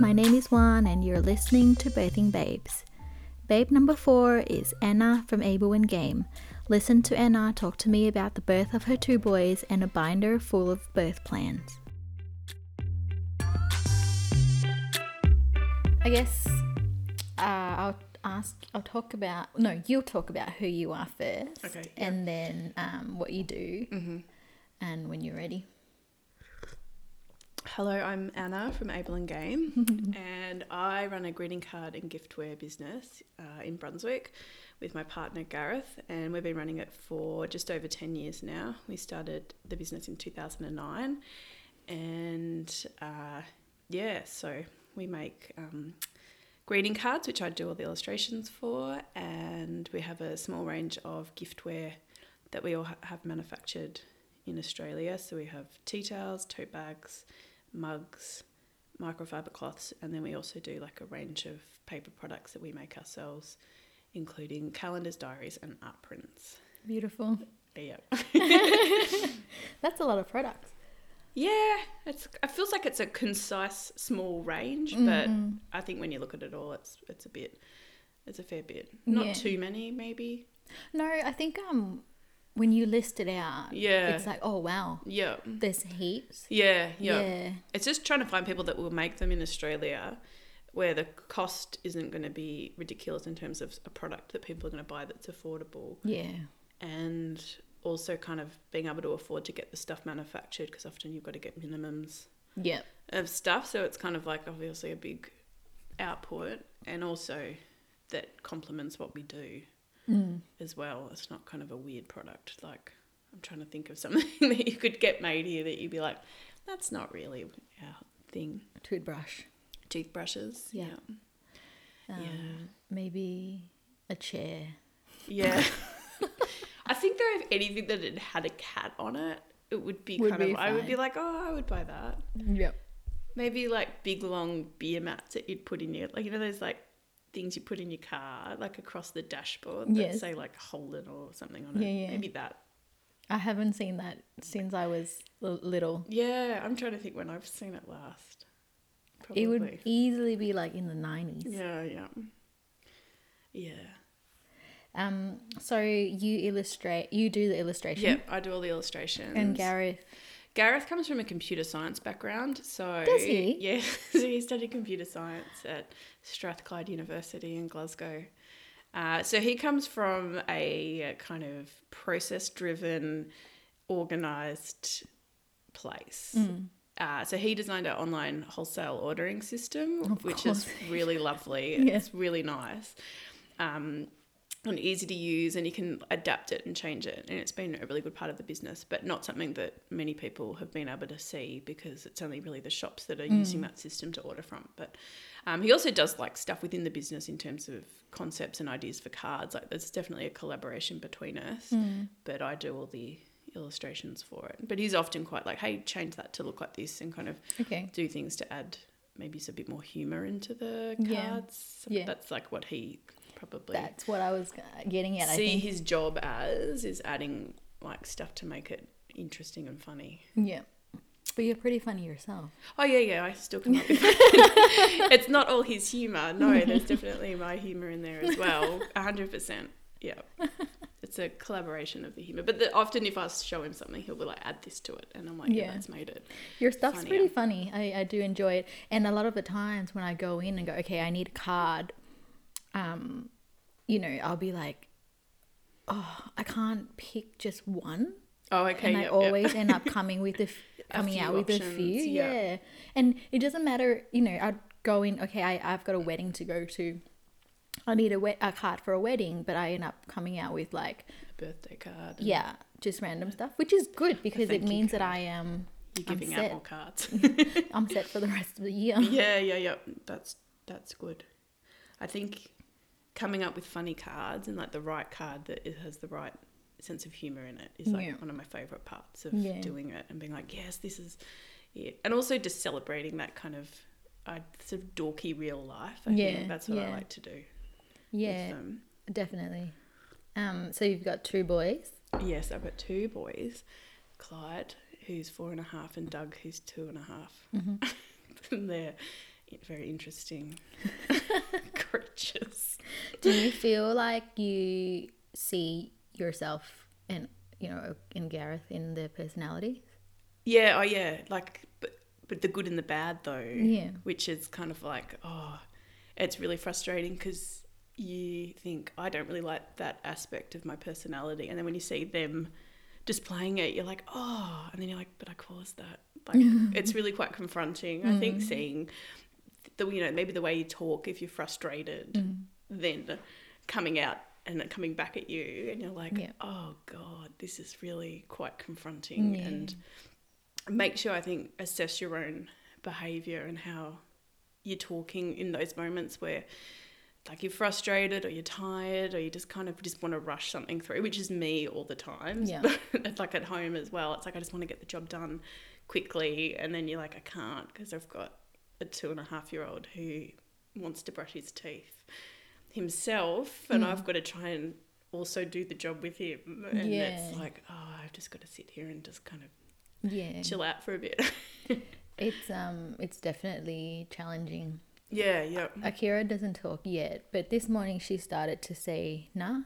my name is Juan, and you're listening to Birthing Babes. Babe number four is Anna from Able and Game. Listen to Anna talk to me about the birth of her two boys and a binder full of birth plans. I guess uh, I'll ask, I'll talk about, no, you'll talk about who you are first. Okay, yeah. And then um, what you do and when you're ready. Hello, I'm Anna from Able and Game, and I run a greeting card and giftware business uh, in Brunswick with my partner Gareth, and we've been running it for just over 10 years now. We started the business in 2009, and uh, yeah, so we make um, greeting cards, which I do all the illustrations for, and we have a small range of giftware that we all ha- have manufactured in Australia. So we have tea towels, tote bags, mugs, microfiber cloths, and then we also do like a range of paper products that we make ourselves, including calendars, diaries, and art prints. Beautiful. Yeah, That's a lot of products. yeah, it's. It feels like it's a concise, small range, but I think when you look at it all, it's it's a bit, it's a fair bit. Not Yeah. too many, maybe. No, I think um when you list it out, Yeah. it's like, oh wow, Yeah, there's heaps. yeah, yeah. Yeah. It's just trying to find people that will make them in Australia where the cost isn't going to be ridiculous in terms of a product that people are going to buy that's affordable Yeah. and also kind of being able to afford to get the stuff manufactured because often you've got to get minimums Yeah. of stuff so it's kind of like obviously a big output and also that complements what we do Mm. as well it's not kind of a weird product like i'm trying to think of something that you could get made here that you'd be like that's not really our thing Toothbrush. toothbrushes. Yeah. Um, Yeah. Maybe a chair. Yeah. I think though, if anything that it had a cat on it, it would be Would kind be of. I would be like, oh, I would buy that. Yep. Maybe like big long beer mats that you'd put in your like you know those like things you put in your car like across the dashboard that Yes. say like Holden or something on Yeah, it. yeah. Maybe that. I haven't seen that since I was little. Yeah, I'm trying to think when I've seen it last. Probably. It would easily be like in the 90s. Yeah, yeah. Yeah. Um, so you illustrate, you do the illustration. Yeah, I do all the illustrations. And Gareth, Gareth comes from a computer science background, so Does he? Yeah, so he studied computer science at Strathclyde University in Glasgow. Uh, so he comes from a kind of process-driven, organised place. Mm. Uh, so he designed our online wholesale ordering system, Of which course. is really lovely. Yeah. It's really nice. Um, and easy to use and you can adapt it and change it. And it's been a really good part of the business but not something that many people have been able to see because it's only really the shops that are using that system to order from. But um, he also does like stuff within the business in terms of concepts and ideas for cards. Like there's definitely a collaboration between us but i do all the illustrations for it. But he's often quite like hey change that to look like this and kind of okay. do things to add maybe a bit more humor into the Yeah. cards. Yeah. that's like what he probably That's what I was getting at. I see his job as is adding like stuff to make it interesting and funny. Yeah. But you're pretty funny yourself. Oh yeah, yeah, I still come up with It's not all his humor. No, there's definitely my humor in there as well. A hundred percent. Yeah. It's a collaboration of the humor. But the, often if I show him something, he'll be like, add this to it. And I'm like, yeah, Yeah. that's made it. Your stuff's Funnier. pretty funny. I, I do enjoy it. And a lot of the times when I go in and go, okay, I need a card, um, you know, I'll be like, oh, I can't pick just one. Oh, okay. and I yep, yep. always end up coming with a f- A coming few out with a few. yeah. Yeah. And it doesn't matter, you know, I'd go in, okay, I, I've got a wedding to go to. I need a, wet, a card for a wedding, but I end up coming out with like, a birthday card. yeah, just random stuff, which is good because it means that. I am You're I'm giving out set. more cards. I'm set for the rest of the year. yeah, yeah, yeah. That's that's good. I think coming up with funny cards and like the right card that it has the right sense of humor in it is like Yeah. one of my favorite parts of Yeah. doing it and being like, yes, this is it, and also just celebrating that kind of uh, sort of dorky real life. I Yeah, think that's what I like to do. Yeah, With definitely. Um, so you've got two boys. Yes, I've got two boys, Clyde, who's four and a half, and Doug, who's two and a half. Mm-hmm. and they're very interesting Do you feel like you see yourself and you know in Gareth in their personalities? Yeah, oh yeah, like but but the good and the bad though. Yeah. Which is kind of like oh, it's really frustrating because you think I don't really like that aspect of my personality, and then when you see them displaying it, you're like oh, and then you're like, but I caused that. Like it's really quite confronting. I think mm. seeing the you know maybe the way you talk if you're frustrated, mm. then coming out and coming back at you, and you're like Yeah. oh god, this is really quite confronting Yeah. and make sure I think assess your own behavior and how you're talking in those moments where like you're frustrated or you're tired or you just kind of just want to rush something through, which is me all the time. Yeah. It's like at home as well. It's like I just want to get the job done quickly, and then you're like I can't because I've got a two and a half year old who wants to brush his teeth himself, and I've got to try and also do the job with him, and Yeah. it's like oh I've just got to sit here and just kind of Yeah. chill out for a bit. It's um it's definitely challenging. yeah, yeah. Akira doesn't talk yet, but this morning she started to say nah.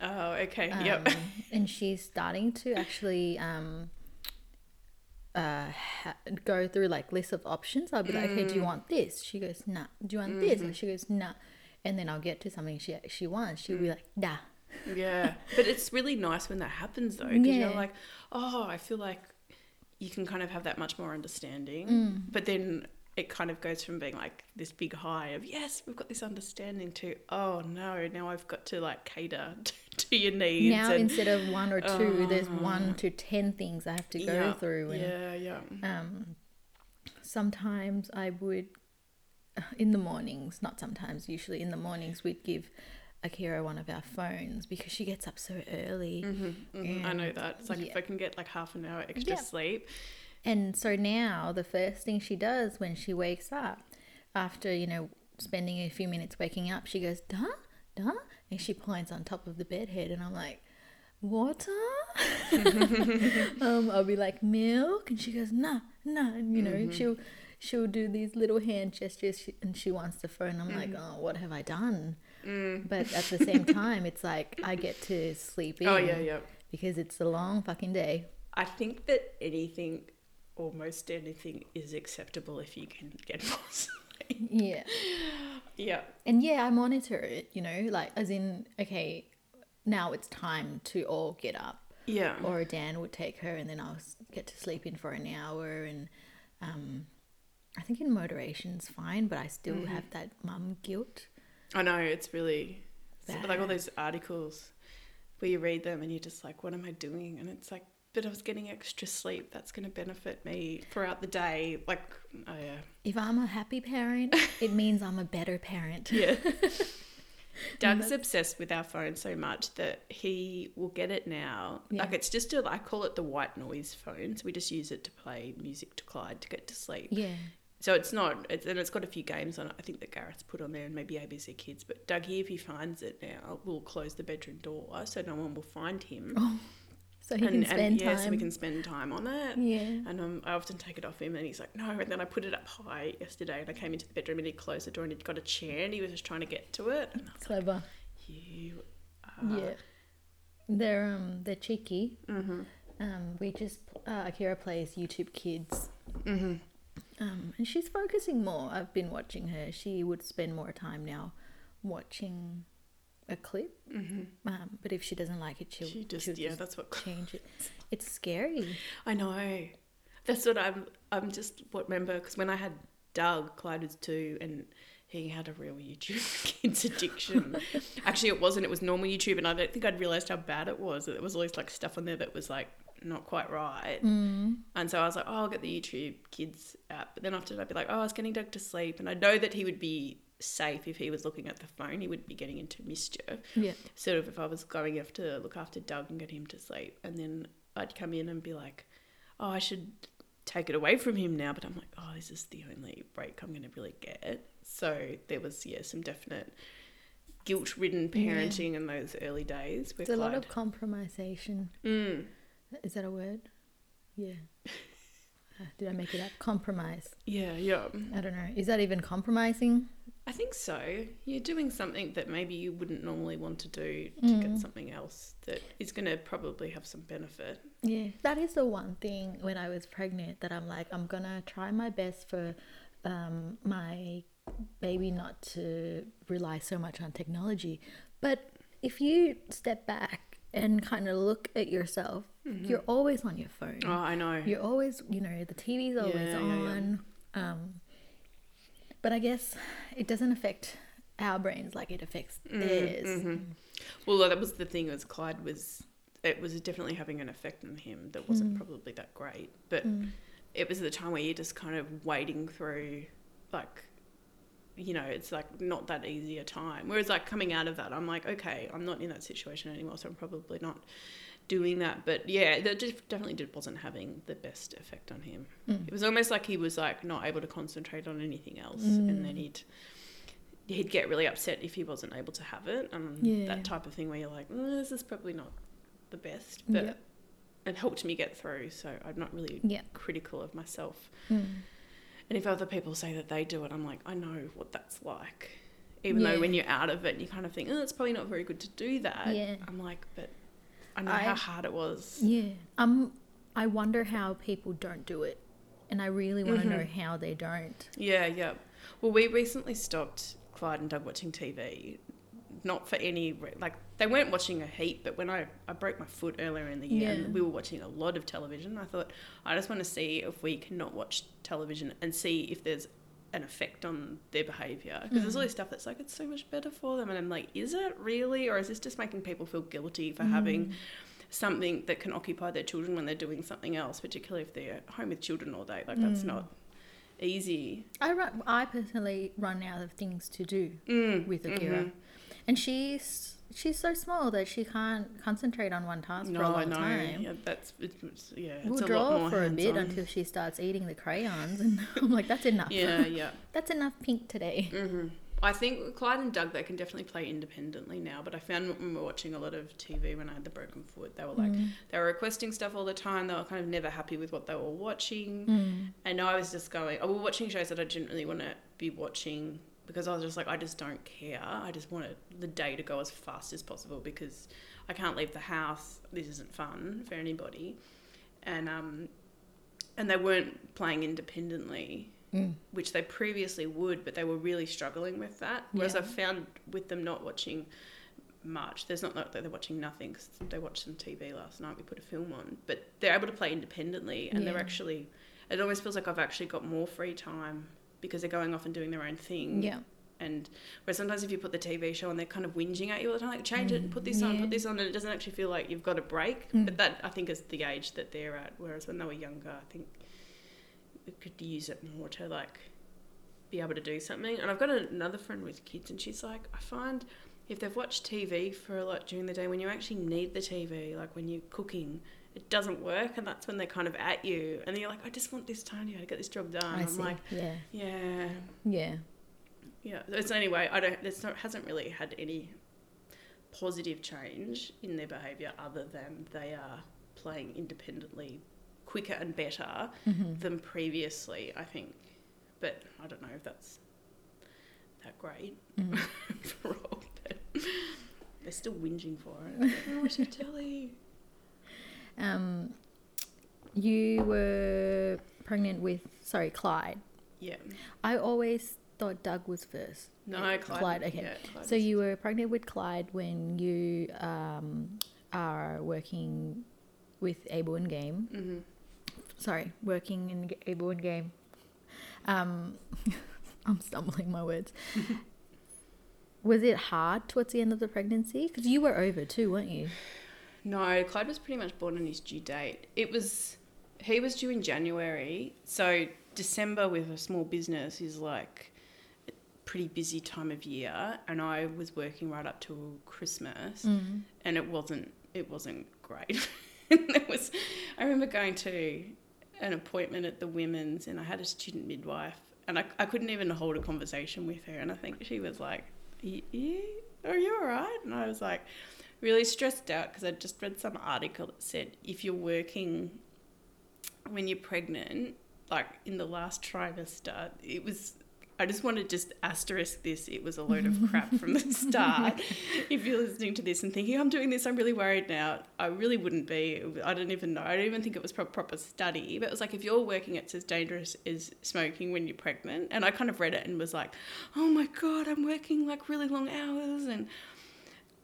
Oh, okay. Um, yep. and she's starting to actually um uh ha- go through like lists of options. I'll be like, okay, do Mm. you want this? She goes, nah. Do you want Mm-hmm. this? And she goes, nah. And then I'll get to something she she wants. She'll Mm. be like, nah. Yeah, but it's really nice when that happens though, because Yeah. you're like, oh, I feel like you can kind of have that much more understanding. Mm. But then it kind of goes from being like this big high of yes, we've got this understanding to oh no, now I've got to like cater to, to your needs. now and, instead of one or two, there's one to ten things I have to go yeah, through. And yeah, yeah, um, sometimes I would, in the mornings, not sometimes, usually in the mornings, we'd give Akira one of our phones because she gets up so early. Mhm, I know that. It's like if. I can get like half an hour extra Yeah. sleep. And so now the first thing she does when she wakes up, after, you know, spending a few minutes waking up, she goes, duh, duh, and she points on top of the bed head, and I'm like, water? um, I'll be like, milk? And she goes, nah, nah, and you know, mm-hmm. she'll she'll do these little hand gestures she, and she wants the phone. I'm like, mm-hmm. oh, what have I done? Mm. But at the same time, it's like I get to sleep in Oh yeah, yeah. because it's a long fucking day. I think that anything, almost anything, is acceptable if you can get more. Yeah. Yeah. And yeah, I monitor it, you know, like as in, okay, now it's time to all get up. Yeah. Or Dan would take her and then I'll get to sleep in for an hour. And um, I think in moderation's fine, but I still Mm-hmm. have that mum guilt. I know it's really it's like all Bad. those articles where you read them and you're just like, what am I doing? And it's like, but I was getting extra sleep. That's going to benefit me throughout the day. Like, oh yeah, If I'm a happy parent, it means I'm a better parent. yeah. Doug's obsessed with our phone so much that he will get it now. Like it's just a, I call it the white noise phone. So we just use it to play music to Clyde to get to sleep. Yeah. So it's not, it's, and it's got a few games on it. I think that Gareth's put on there, and maybe ABC Kids. But Dougie, if he finds it now, will close the bedroom door so no one will find him. Oh. So he can spend yeah, time. so we can spend time on it. Yeah. And um, I often take it off him, and he's like, no. And then I put it up high yesterday, and I came into the bedroom, and he closed the door, and he'd got a chair, and he was just trying to get to it. And Clever. like, you are. yeah. They're um they're cheeky. Mm-hmm. Um, we just uh, Akira plays YouTube Kids, Mm-hmm. um, and she's focusing more. I've been watching her. She would spend more time now watching a clip. Mm-hmm. Um, but if she doesn't like it, she'll, She just, she'll yeah, just that's what. change it. It's scary. I know. That's what I'm. I'm just what remember because when I had Doug, Clyde was two, and he had a real YouTube kids addiction. Actually, it wasn't. It was normal YouTube, and I don't think I'd realized how bad it was. That there was always like stuff on there that was like not quite right. Mm. And so I was like, oh, I'll get the YouTube Kids app. But then after that, I'd be like, oh, I was getting Doug to sleep, and I know that he would be safe if he was looking at the phone. He wouldn't be getting into mischief Yeah. sort of if I was going off to look after Doug and get him to sleep, and then I'd come in and be like, "Oh, I should take it away from him now," but I'm like, "Oh, this is the only break I'm going to really get." So there was yeah some definite guilt-ridden parenting in those early days. It's a lot of compromisation. Mm. Is that a word? Yeah. did I make it up? Compromise. Yeah, yeah. I don't know. Is that even compromising? I think so. You're doing something that maybe you wouldn't normally want to do to get something else that is going to probably have some benefit. Yeah, that is the one thing when I was pregnant that I'm like, I'm gonna try my best for um, my baby not to rely so much on technology. But if you step back and kind of look at yourself, you're always on your phone. Oh, I know. You're always, you know, the TV's always Yeah, yeah, yeah. on. Um, but I guess it doesn't affect our brains like it affects Mm, theirs. mm-hmm. Well, that was the thing. Was Clyde was it was definitely having an effect on him that wasn't probably that great, but it was the time where you're just kind of wading through, like, you know, it's like not that easy a time. Whereas like coming out of that, I'm like, okay, I'm not in that situation anymore, so I'm probably not doing that. But yeah, that definitely did, wasn't having the best effect on him. It was almost like he was like not able to concentrate on anything else, and then he'd he'd get really upset if he wasn't able to have it. Um, Yeah. that type of thing where you're like, mm, this is probably not the best, but Yep. it helped me get through. So I'm not really Yeah. critical of myself. Mm. And if other people say that they do it, I'm like, I know what that's like. Even Yeah. though when you're out of it, you kind of think, oh, it's probably not very good to do that. Yeah. I'm like, but I know I- how hard it was. Yeah. Um, I wonder how people don't do it, and I really want to Mhm. know how they don't. Yeah, yeah. Well, we recently stopped Clyde and Doug watching TV. Not for any like they weren't watching a heap, but when I, I broke my foot earlier in the year Yeah. and we were watching a lot of television, I thought I just want to see if we can not watch television and see if there's an effect on their behavior because there's all this stuff that's like it's so much better for them. And I'm like is it really? Or is this just making people feel guilty for having something that can occupy their children when they're doing something else particularly if they're home with children all day? Like that's not easy. I run, I personally run out of things to do Mm, with Akira, mhm. And she's she's so small that she can't concentrate on one task for a No, long I know. time. Yeah, that's it's, yeah. It's We'll a lot draw for a bit hands-on. until she starts eating the crayons, and I'm like, that's enough. Yeah, yeah. that's enough pink today. hmm I think Clyde and Doug they can definitely play independently now. But I found when we were watching a lot of TV when I had the broken foot, they were like Mm. they were requesting stuff all the time. They were kind of never happy with what they were watching. Mm. And I was just going. I was watching shows that I didn't really want to be watching because I was just like, I just don't care. I just wanted the day to go as fast as possible because I can't leave the house. This isn't fun for anybody. And um, and they weren't playing independently, Mm. which they previously would, but they were really struggling with that. Whereas Yeah. I found with them not watching much, there's not like they're watching nothing because they watched some TV last night. We put a film on, but they're able to play independently, and they're actually. It almost feels like I've actually got more free time because they're going off and doing their own thing. Yeah. And where sometimes if you put the TV show on, they're kind of whinging at you all the time, like change it, put this on, put this on, and it doesn't actually feel like you've got a break. Mm. But that I think is the age that they're at. Whereas when they were younger, I think we could use it more to like be able to do something. And I've got another friend with kids, and she's like, I find if they've watched TV for a lot during the day, when you actually need the TV, like when you're cooking, it doesn't work, and that's when they're kind of at you, and you're like, I just want this time to get this job done. I I'm see. like, yeah. yeah, Yeah. yeah. So anyway, I don't. It's not hasn't really had any positive change in their behaviour other than they are playing independently quicker and better Mhm. than previously. I think, but I don't know if that's that great Mm. for all. But they're still whinging for it. Oh, what's your telly? Um, you were pregnant with sorry Clyde. Yeah. I always thought Doug was first. No, Clyde. Clyde, okay. Yeah, Clyde So you were pregnant with Clyde when you um, are working with Able and Game. Mhm. Sorry, working in Able and Game. Um, I'm stumbling my words. was it hard towards the end of the pregnancy? Because you were over too, weren't you? No, Clyde was pretty much born on his due date. It was he was due in January, so December with a small business is like a pretty busy time of year, and I was working right up till Christmas, Mm. and it wasn't it wasn't great. it was I remember going to an appointment at the women's, and I had a student midwife, and I, I couldn't even hold a conversation with her, and I think she was like, "Y- "You are you all right?" And I was like really stressed out because I just read some article that said if you're working when you're pregnant, like in the last trimester, it was. I just want to just asterisk this. It was a load of crap from the start. if you're listening to this and thinking, oh, I'm doing this, I'm really worried now, I really wouldn't be. I don't even know. I don't even think it was pro- proper study. But it was like, if you're working, it's as dangerous as smoking when you're pregnant. And I kind of read it and was like, oh my God, I'm working like really long hours. And,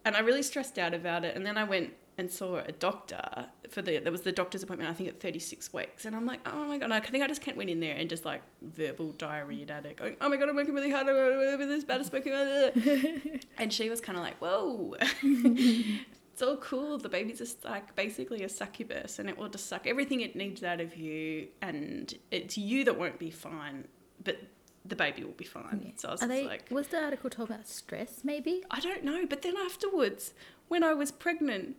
and I really stressed out about it. And then I went and saw a doctor for the there was the doctor's appointment I think at 36 weeks. And I'm like oh my god I think I just can't went in there and just like verbal diarrhea at it going oh my god I'm working really hard with this bad smoking and she was kind of like whoa. It's all cool. The baby's just like basically a succubus and it will just suck everything it needs out of you. And it's you that won't be fine. But the baby will be fine. Yeah. So I was Are they, like, was the article talk about stress? Maybe I don't know. But then afterwards, when I was pregnant,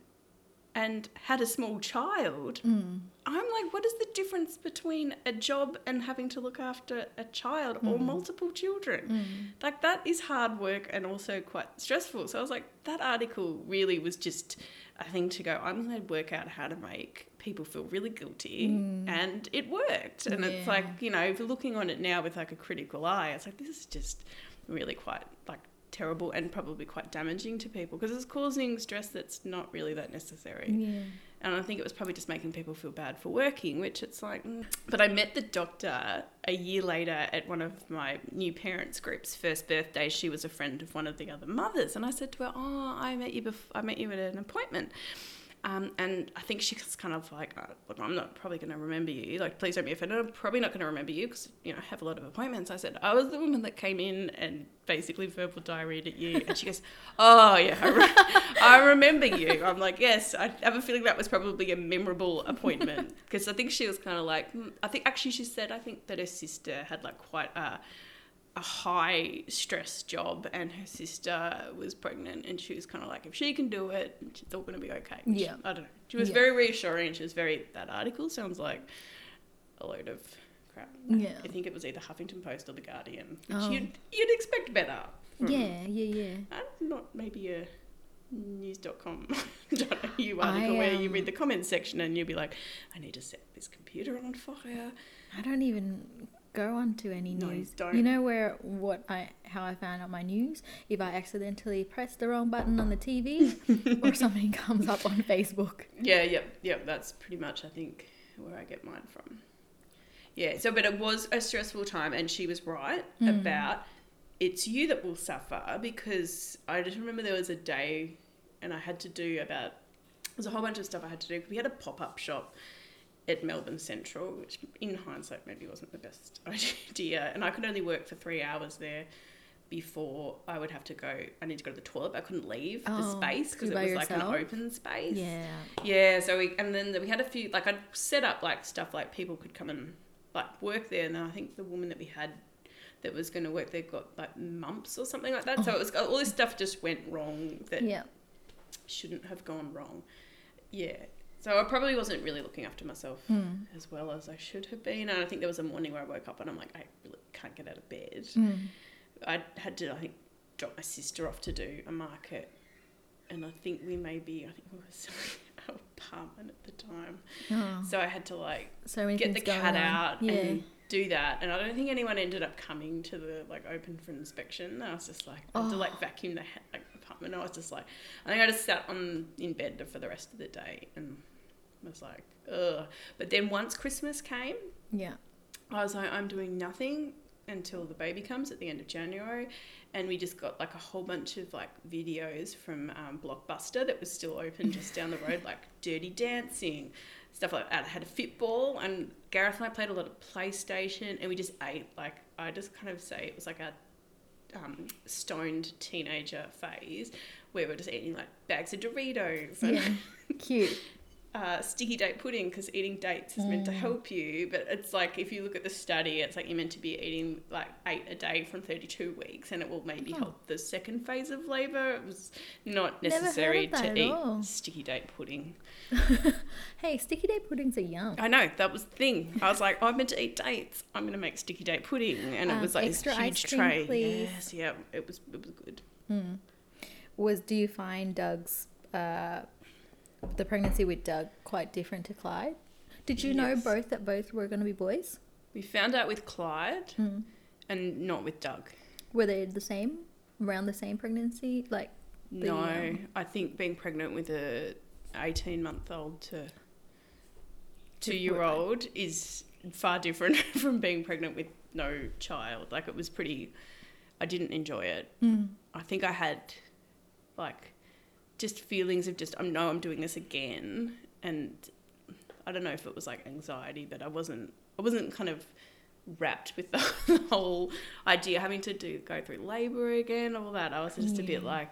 and had a small child, mm. I'm like, what is the difference between a job and having to look after a child mm. or multiple children? Mm. Like, that is hard work and also quite stressful. So I was like, that article really was just a thing to go, I'm going to work out how to make people feel really guilty. Mm. And it worked. And yeah. it's like, you know, if you're looking on it now with like a critical eye, it's like, this is just really quite like terrible and probably quite damaging to people because it's causing stress that's not really that necessary. Yeah. And I think it was probably just making people feel bad for working, which it's like. Mm. But I met the doctor a year later at one of my new parents' groups' first birthday. She was a friend of one of the other mothers, and I said to her, "Oh, I met you. Bef- I met you at an appointment." Um, and I think she's kind of like, oh, I'm not probably going to remember you. Like, please don't be offended. I'm probably not going to remember you because, you know, I have a lot of appointments. I said, I was the woman that came in and basically verbal diarrhea at you. And she goes, oh, yeah, I, re- I remember you. I'm like, yes, I have a feeling that was probably a memorable appointment because I think she was kind of like, mm, I think actually she said, I think that her sister had like quite a a high stress job and her sister was pregnant and she was kind of like if she can do it it's all going to be okay. Yeah. I don't know. She was yeah. very reassuring. She was very that article sounds like a load of crap. Yeah. I think it was either huffington post or the guardian which oh. you'd, you'd expect better yeah yeah yeah. And not maybe a news.com you article I, um, where you read um, the comments section and you'll be like i need to set this computer on fire. I don't even go on to any no, news. Don't. You know where what I how I found out my news? If I accidentally press the wrong button on the TV or something comes up on Facebook. Yeah, yep, yep. That's pretty much I think where I get mine from. Yeah. So, but it was a stressful time, and she was right mm. about it's you that will suffer because I just remember there was a day, and I had to do about there's a whole bunch of stuff I had to do. We had a pop up shop at Melbourne Central, which in hindsight maybe wasn't the best idea. And I could only work for three hours there before I would have to go. I need to go to the toilet. but I couldn't leave oh, the space because it was yourself? like an open space. Yeah. Yeah. So we and then we had a few like I'd set up like stuff like people could come and like work there. And then I think the woman that we had that was going to work there got like mumps or something like that. Oh. So it was all this stuff just went wrong that yeah. shouldn't have gone wrong. Yeah. So I probably wasn't really looking after myself mm. as well as I should have been. And I think there was a morning where I woke up and I'm like, I really can't get out of bed. Mm. I had to, I think, drop my sister off to do a market. And I think we maybe, I think we were selling our apartment at the time. Oh. So I had to like so get the cat out yeah. and do that. And I don't think anyone ended up coming to the like open for inspection. I was just like, I had oh. to like vacuum the like apartment. I was just like, I think I just sat on in bed for the rest of the day and was like, ugh. But then once Christmas came, yeah, I was like, I'm doing nothing until the baby comes at the end of January, and we just got like a whole bunch of like videos from um, Blockbuster that was still open just down the road, like Dirty Dancing, stuff like that. I had a fitball, and Gareth and I played a lot of PlayStation, and we just ate. Like I just kind of say it was like a um, stoned teenager phase where we're just eating like bags of Doritos. Yeah, cute. Uh, sticky date pudding because eating dates is mm. meant to mm. help you, but it's like if you look at the study, it's like you're meant to be eating like eight a day from 32 weeks, and it will maybe oh. help the second phase of labour. It was not necessary to eat all. sticky date pudding. hey, sticky date puddings are yum. I know that was the thing. I was like, oh, I'm meant to eat dates. I'm going to make sticky date pudding, and um, it was like extra this huge ice cream, tray. Please. Yes, yeah, it was it was good. Mm. Was do you find Doug's uh, the pregnancy with Doug quite different to Clyde? Did you yes. know both that both were going to be boys? We found out with Clyde Mm. and not with Doug. Were they the same? Around the same pregnancy? Like, The, no, um, I think being pregnant with a 18 month old to two year old is far different from being pregnant with no child. Like it was pretty, I didn't enjoy it. mm. I think I had like just feelings of just I know I'm doing this again, and I don't know if it was like anxiety, but I wasn't I wasn't kind of wrapped with the, the whole idea having to do go through labor again, all that. I was just a bit like,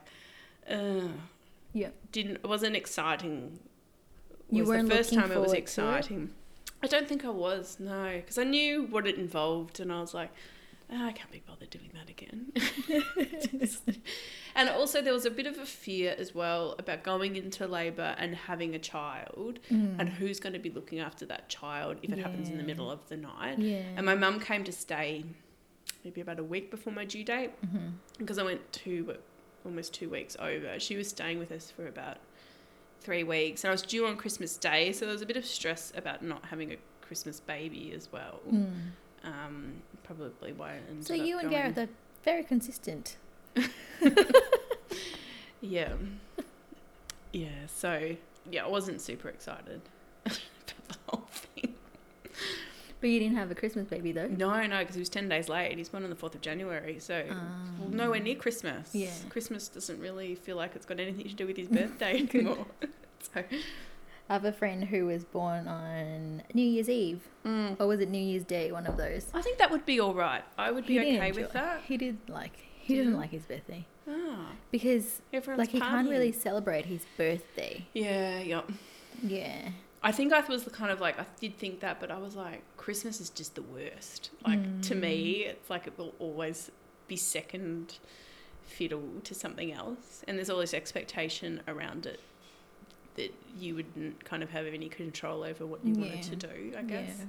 uh, Yeah. didn't it wasn't exciting. You was weren't the first time it was to it? exciting. I don't think I was no, because I knew what it involved, and I was like, "Ah, I can't be bothered doing that again. and also, there was a bit of a fear as well about going into labour and having a child, Mm. and who's going to be looking after that child if it happens in the middle of the night. Yeah. And my mum came to stay maybe about a week before my due date Mhm. because I went two, almost two weeks over. She was staying with us for about three weeks, and I was due on Christmas Day, so there was a bit of stress about not having a Christmas baby as well. Mm. Um, probably why I ended So you and going. Gareth are very consistent. Yeah. Yeah, so yeah, I wasn't super excited about the whole thing. But you didn't have a Christmas baby though. No, no, because he was 10 days late. He's born on the 4th of January, so well, nowhere near Christmas. Yeah. Christmas doesn't really feel like it's got anything to do with his birthday anymore. so, I have a friend who was born on New Year's Eve, mm. or was it New Year's Day? One of those. I think that would be all right. I would be okay enjoy- with that. He did like he Did didn't like his birthday Ah, because everyone's like he can't really celebrate his birthday. Yeah, yeah. Yeah. I think I was the kind of like I did think that, but I was like, Christmas is just the worst. Like to me, Mm. it's like it will always be second fiddle to something else, and there's all this expectation around it that you wouldn't kind of have any control over what you wanted to do. I guess.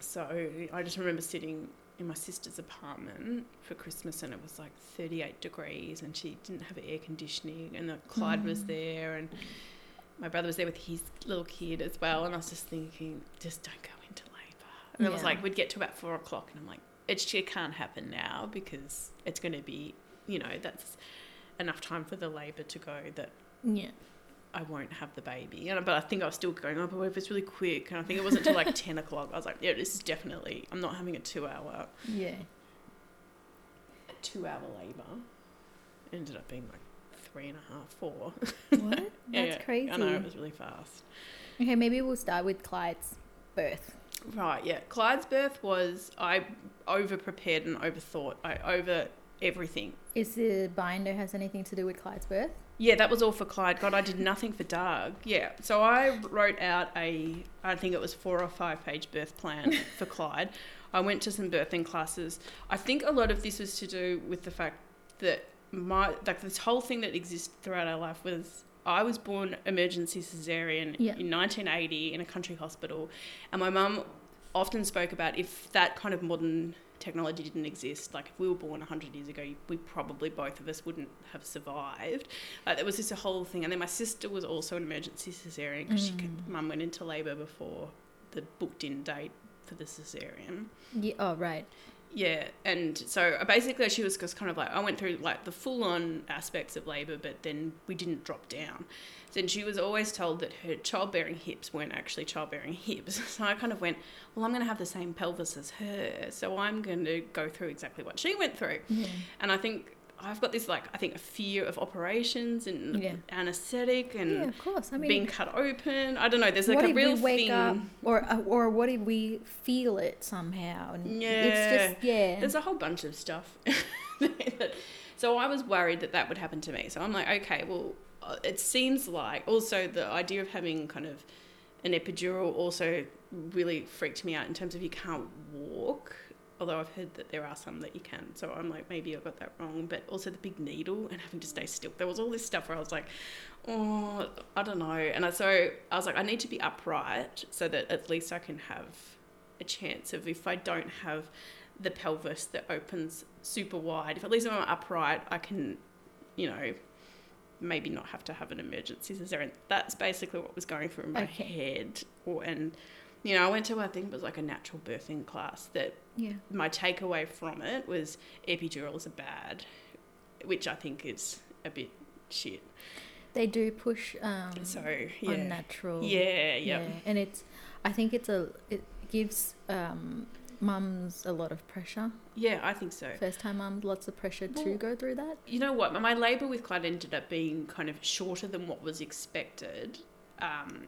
So I just remember sitting in my sister's apartment for Christmas, and it was like 38 degrees, and she didn't have air conditioning, and the Clyde was Mm. there, and my brother was there with his little kid as well, and I was just thinking, just don't go into labour. And it was like we'd get to about four o'clock, and I'm like, it, it can't happen now because it's going to be, you know, that's enough time for the labour to go that Yeah. I won't have the baby. And but I think I was still going, oh, but what if it's really quick? And I think it wasn't until like ten o'clock. I was like, yeah, this is definitely. I'm not having a two-hour, Yeah. a two-hour labour. Ended up being like three and a half, four. What? Yeah, That's crazy. I know it was really fast. Okay, maybe we'll start with Clyde's birth. Right, yeah. Clyde's birth was I over prepared and overthought. I over everything. Is the binder has anything to do with Clyde's birth? Yeah, that was all for Clyde. God, I did nothing for Doug. Yeah, so I wrote out a, I think it was four or five page birth plan for Clyde. I went to some birthing classes. I think a lot of this was to do with the fact that my, like this whole thing that exists throughout our life was I was born emergency cesarean Yeah. in 1980 in a country hospital, and my mum often spoke about if that kind of modern technology didn't exist, like if we were born 100 years ago, we probably both of us wouldn't have survived. Like there was this whole thing. And then my sister was also an emergency cesarean because she could, mum went into labour before the booked in date for the cesarean. Yeah. Oh, right. Yeah, and so uh, basically she was just kind of like I went through like the full on aspects of labour, but then we didn't drop down. Then she was always told that her childbearing hips weren't actually childbearing hips. So I kind of went, well, I'm going to have the same pelvis as her, so I'm going to go through exactly what she went through. Yeah. And I think I've got this like I think a fear of operations and Yeah. anaesthetic and yeah, of course. I mean, being cut open. I don't know. There's like a real thing. up, or uh, or what if we feel it somehow? And Yeah. It's just yeah. There's a whole bunch of stuff. so I was worried that that would happen to me. So I'm like, okay, well, Uh, it seems like also the idea of having kind of an epidural also really freaked me out in terms of you can't walk. Although I've heard that there are some that you can, so I'm like maybe I got that wrong. But also the big needle and having to stay still. There was all this stuff where I was like, oh, I don't know. And I, so I was like, I need to be upright so that at least I can have a chance of if I don't have the pelvis that opens super wide. If at least I'm upright, I can, you know, maybe not have to have an emergency cesarean. That's basically what was going through my Okay. head. Or, and you know, I went to I think it was like a natural birthing class that Yeah. my takeaway from it was epidurals are bad, which I think is a bit shit. They do push um, So yeah, unnatural. yeah, yeah, Yeah, and it's. I think it's a. It gives um, mums a lot of pressure. yeah, I think so. First time mums, lots of pressure to go through that. You know what? My labour with Clyde ended up being kind of shorter than what was expected. Um,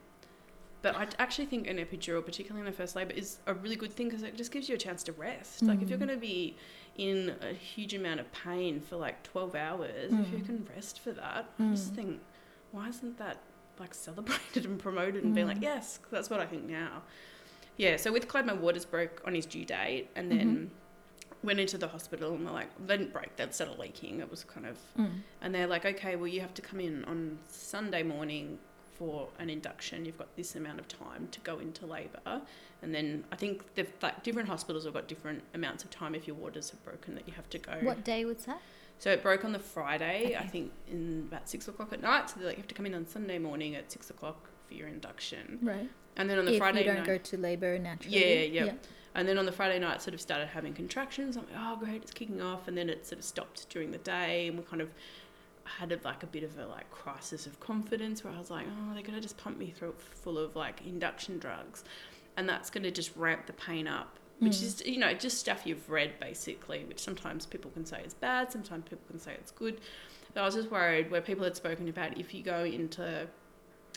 but I actually think an epidural, particularly in the first labour, is a really good thing because it just gives you a chance to rest. Like if you're Mm. going to be in a huge amount of pain for like 12 hours, if you Mm. can rest for that, I just Mm. think, why isn't that like celebrated and promoted and being like, yes, yes, 'cause that's what I think now. Yeah, so with Clyde, my waters broke on his due date and then went into the hospital and they're like, they didn't break, they'd started leaking. It was kind of Mm. and they're like, okay, well, you have to come in on Sunday morning for an induction. You've got this amount of time to go into labour. And then I think like, different hospitals have got different amounts of time if your waters have broken that you have to go. What day was that? So it broke on the Friday, I think, in about six o'clock at night. So they're like, you have to come in on Sunday morning at six o'clock for your induction. Right. And then on the if Friday you don't night. go to labour naturally. Yeah, yeah. And then on the Friday night, sort of started having contractions. I'm like, oh, great, it's kicking off. And then it sort of stopped during the day. And we kind of had a, like a bit of a like crisis of confidence where I was like, oh, they're going to just pump me through full of like induction drugs. And that's going to just ramp the pain up, which Mm. is, you know, just stuff you've read basically, which sometimes people can say is bad, sometimes people can say it's good. But I was just worried where people had spoken about if you go into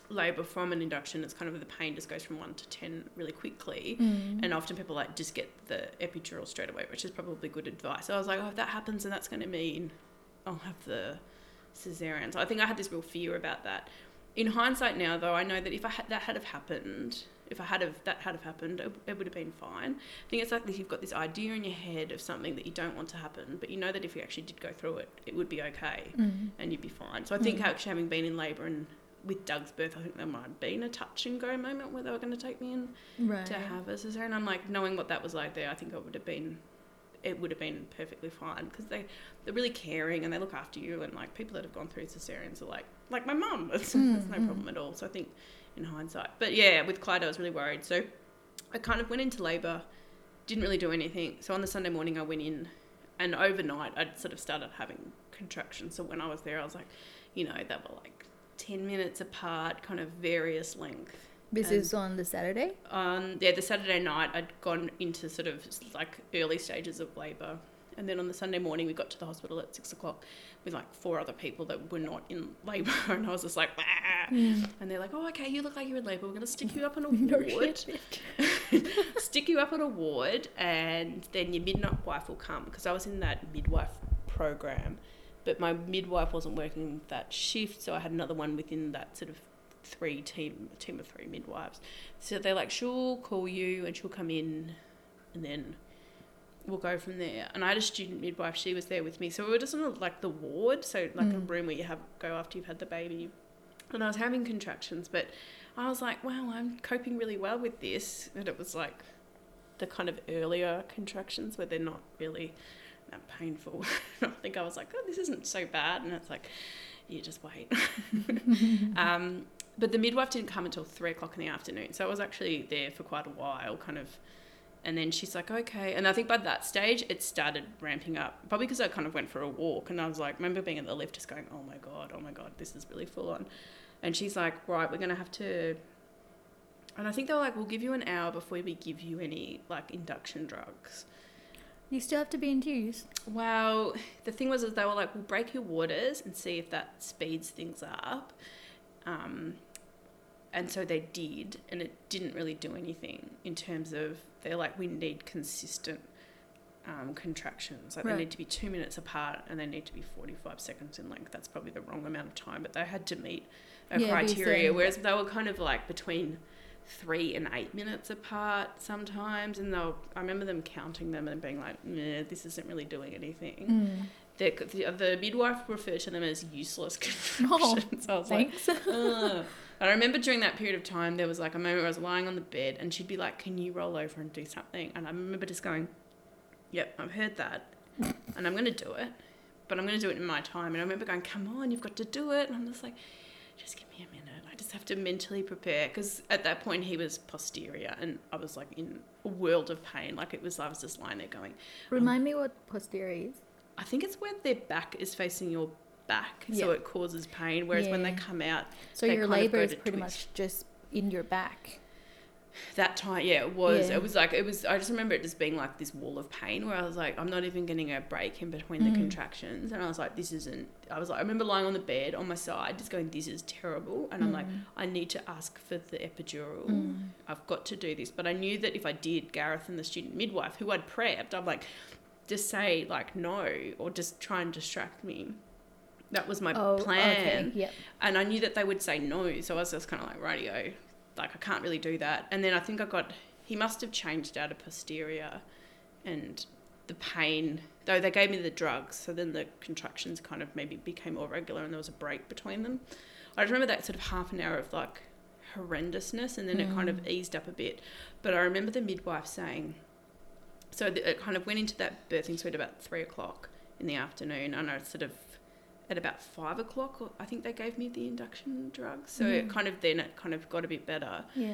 labour from an induction, it's kind of the pain just goes from one to 10 really quickly. Mm. And often people like just get the epidural straight away, which is probably good advice. So I was like, oh, if that happens, then that's going to mean I'll have the cesarean. So I think I had this real fear about that. In hindsight now, though, I know that if I had, that had have happened, if I had have that had have happened, it, it would have been fine. I think it's like you've got this idea in your head of something that you don't want to happen, but you know that if you actually did go through it, it would be okay Mm. and you'd be fine. So I think Mm. actually having been in labour and with Doug's birth, I think there might have been a touch and go moment where they were going to take me in Right. to have a cesarean. I'm like knowing what that was like there. I think it would have been, it would have been perfectly fine because they they're really caring and they look after you and like people that have gone through cesareans are like like my mum. It's, Mm, it's no mm. problem at all. So I think in hindsight, but yeah, with Clyde I was really worried. So I kind of went into labour, didn't really do anything. So on the Sunday morning I went in, and overnight I'd sort of started having contractions. So when I was there, I was like, you know, they were like. 10 minutes apart, kind of various length. This is on the Saturday. um, yeah, the Saturday night I'd gone into sort of like early stages of labour, and then on the Sunday morning we got to the hospital at six o'clock with like four other people that were not in labour, and I was just like, "Ah." and they're like, oh, okay, you look like you're in labour. We're gonna stick you up on a ward, stick you up on a ward, and then your midwife will come because I was in that midwife program, but my midwife wasn't working that shift, so I had another one within that sort of three team team of three midwives. So they're like, she'll call you and she'll come in, and then we'll go from there. And I had a student midwife; she was there with me, so we were just on like the ward, so like a Mm. room where you have go after you've had the baby. And I was having contractions, but I was like, wow, I'm coping really well with this. And it was like the kind of earlier contractions where they're not really painful. I think I was like, oh, this isn't so bad. And it's like, you just wait. um, but the midwife didn't come until three o'clock in the afternoon. So I was actually there for quite a while, kind of. And then she's like, okay. And I think by that stage, it started ramping up. Probably because I kind of went for a walk. And I was like, remember being in the lift just going, oh my God, oh my God, this is really full on. And she's like, right, we're going to have to. And I think they were like, we'll give you an hour before we give you any like induction drugs. You still have to be induced. Well, the thing was, is they were like, we'll break your waters and see if that speeds things up. Um, and so they did, and it didn't really do anything in terms of they're like, we need consistent um, contractions. Like Right. they need to be two minutes apart and they need to be 45 seconds in length. That's probably the wrong amount of time, but they had to meet a Yeah, criteria. Whereas they were kind of like between three and eight minutes apart sometimes. And they'll, I remember them counting them and being like, this isn't really doing anything. Mm. The, the, the midwife referred to them as useless Oh, contractions. I was like, Ugh. I remember during that period of time, there was like a moment where I was lying on the bed and she'd be like, Can you roll over and do something? And I remember just going, Yep, I've heard that. And I'm going to do it. But I'm going to do it in my time. And I remember going, Come on, you've got to do it. And I'm just like, Just give me a minute. Have to mentally prepare because at that point he was posterior and I was like in a world of pain. Like it was, I was just lying there going, um, Remind me what posterior is. I think it's where their back is facing your back, so it causes pain. Whereas when they come out, So they your labor is pretty twist. much just in your back. That time, yeah, it was. Yeah. It was like it was. I just remember it just being like this wall of pain where I was like, I'm not even getting a break in between the Mm. contractions, and I was like, this isn't. I was like, I remember lying on the bed on my side, just going, this is terrible, and I'm like, I need to ask for the epidural. Mm. I've got to do this, but I knew that if I did, Gareth and the student midwife, who I'd prepped, I'm like, just say like no or just try and distract me. That was my Oh, plan. okay. Yep. And I knew that they would say no, so I was just kind of like, radio, like I can't really do that. And then I think I got, he must have changed out of posterior, and the pain. Though they gave me the drugs, so then the contractions kind of maybe became more regular, and there was a break between them. I remember that sort of half an hour of like horrendousness, and then it kind of mm. eased up a bit. But I remember the midwife saying, so it kind of went into that birthing suite about three o'clock in the afternoon, and I sort of at about five o'clock, or I think they gave me the induction drugs. So it kind of then it kind of got a bit better. Yeah.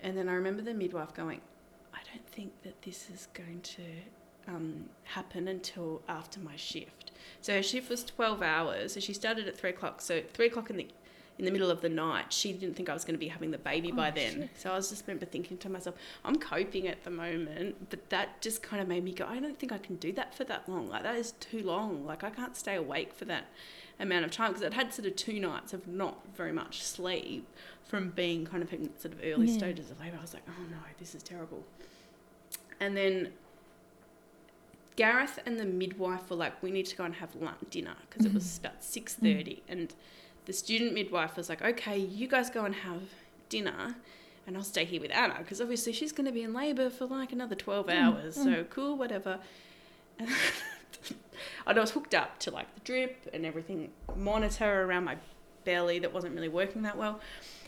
And then I remember the midwife going, I don't think that this is going to um, happen until after my shift. So her shift was 12 hours. So she started at 3 o'clock. So 3 o'clock in the in the middle of the night, she didn't think I was going to be having the baby by oh, then. So I was just remember thinking to myself, I'm coping at the moment, but that just kind of made me go, I don't think I can do that for that long. Like that is too long. Like I can't stay awake for that amount of time because I'd had sort of two nights of not very much sleep from being kind of in sort of early Yeah. stages of labour. I was like, oh no, this is terrible. And then Gareth and the midwife were like, we need to go and have lunch dinner because it was mm-hmm. about six thirty, and the student midwife was like, okay, you guys go and have dinner. And I'll stay here with Anna because obviously she's going to be in labour for like another 12 hours. So cool, whatever. And I was hooked up to like the drip and everything, monitor around my belly that wasn't really working that well.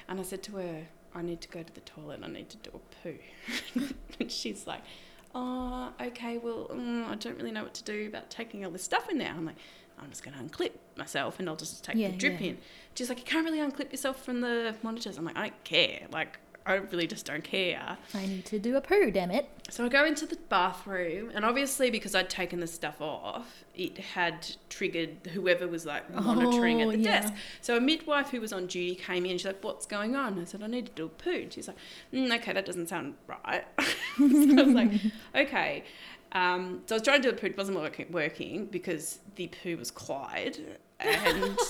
And I said to her, I need to go to the toilet. I need to do a poo. and she's like, oh, okay, well, mm, I don't really know what to do about taking all this stuff in there. I'm like, I'm just going to unclip myself and I'll just take Yeah, the drip yeah. in. She's like, you can't really unclip yourself from the monitors. I'm like, I don't care. Like, I really just don't care. I need to do a poo, damn it. So I go into the bathroom, and obviously because I'd taken the stuff off, it had triggered whoever was like monitoring Oh, at the yeah. desk. So a midwife who was on duty came in. She's like, "What's going on?" I said, "I need to do a poo." And she's like, mm, "Okay, that doesn't sound right." so I was like, "Okay." Um, so I was trying to do the poo, it wasn't working, working because the poo was Clyde, and.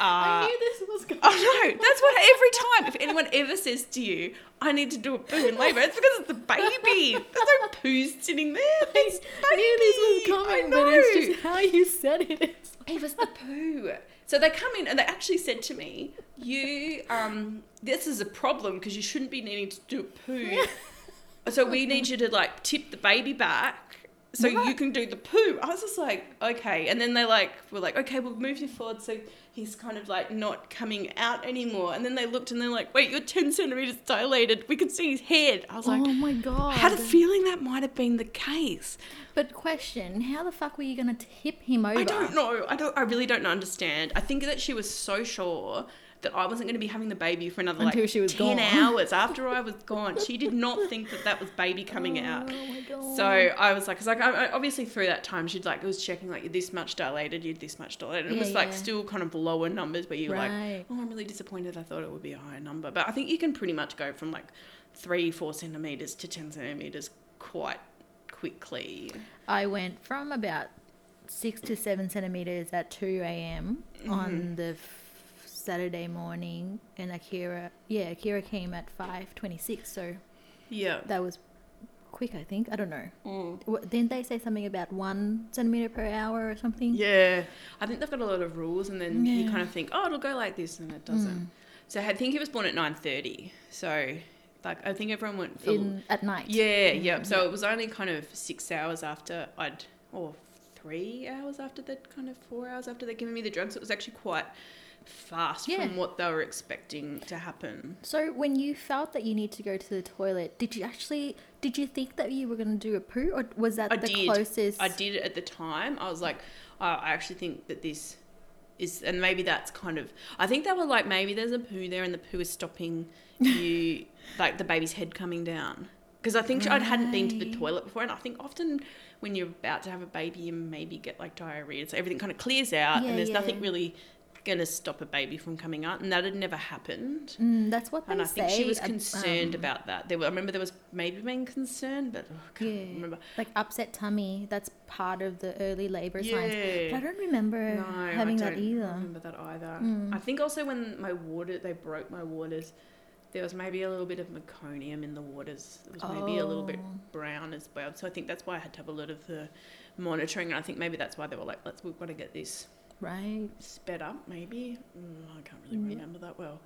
Uh, I knew this was going. Oh no, that's what every time. If anyone ever says to you, "I need to do a poo in labour," it's because it's the baby. There's no poo sitting there. It's baby. I knew this was coming, I but it's just how you said it. It was the poo. So they come in and they actually said to me, "You, um, this is a problem because you shouldn't be needing to do a poo. So we need you to like tip the baby back." So you can do the poo. I was just like, okay. And then they like were like, okay, we'll move you forward. So he's kind of like not coming out anymore. And then they looked and they're like, wait, you're ten centimeters dilated. We can see his head. I was like, oh my god. I had a feeling that might have been the case. But question, how the fuck were you gonna tip him over? I don't know. I don't. I really don't understand. I think that she was so sure that I wasn't going to be having the baby for another Until like she was ten gone. hours after I was gone. She did not think that that was baby coming out. Oh my god. So I was like, cause like I, I- obviously through that time she'd like it was checking like you're this much dilated, you're this much dilated. And it was like yeah. still kind of lower numbers where you're like, oh, I'm really disappointed. I thought it would be a higher number, but I think you can pretty much go from like three, four centimeters to ten centimeters quite quickly. I went from about six to seven centimeters at 2 a.m. Mm-hmm. on the Saturday morning, and Akira, yeah, Akira came at 5:26, so Yeah. that was quick. I think I don't know. Mm. What, didn't they say something about one centimeter per hour or something? Yeah, I think they've got a lot of rules, and then you kind of think, oh, it'll go like this, and it doesn't. So I think he was born at nine thirty. So, like, I think everyone went for In at night. yeah, yeah. So it was only kind of six hours after I'd, or three hours after that, kind of four hours after they'd given me the drugs. It was actually quite fast Yeah. from what they were expecting to happen. So when you felt that you need to go to the toilet, did you actually did you think that you were going to do a poo, or was that I the did. closest? I did it at the time. I was like, oh, I actually think that this is and maybe that's kind of I think they were like maybe there's a poo there and the poo is stopping you like the baby's head coming down because I think I hadn't been to the toilet before and I think often when you're about to have a baby you maybe get like diarrhea so everything kind of clears out Yeah, and there's yeah. nothing really gonna stop a baby from coming out and that had never happened Mm, that's what they and I think she was uh, concerned um, about that. There were, I remember there was maybe being concerned, but oh, I can't Yeah. remember. like upset tummy. That's part of the early labor signs. But I don't remember No, having I that don't either. Mm. remember that either. I think also when my water, they broke my waters, there was maybe a little bit of meconium in the waters. It was maybe a little bit Oh. brown as well. So I think that's why I had to have a lot of the monitoring. And I think maybe that's why they were like, let's, we've got to get this Right. sped up maybe? Mm, i can't really remember that well.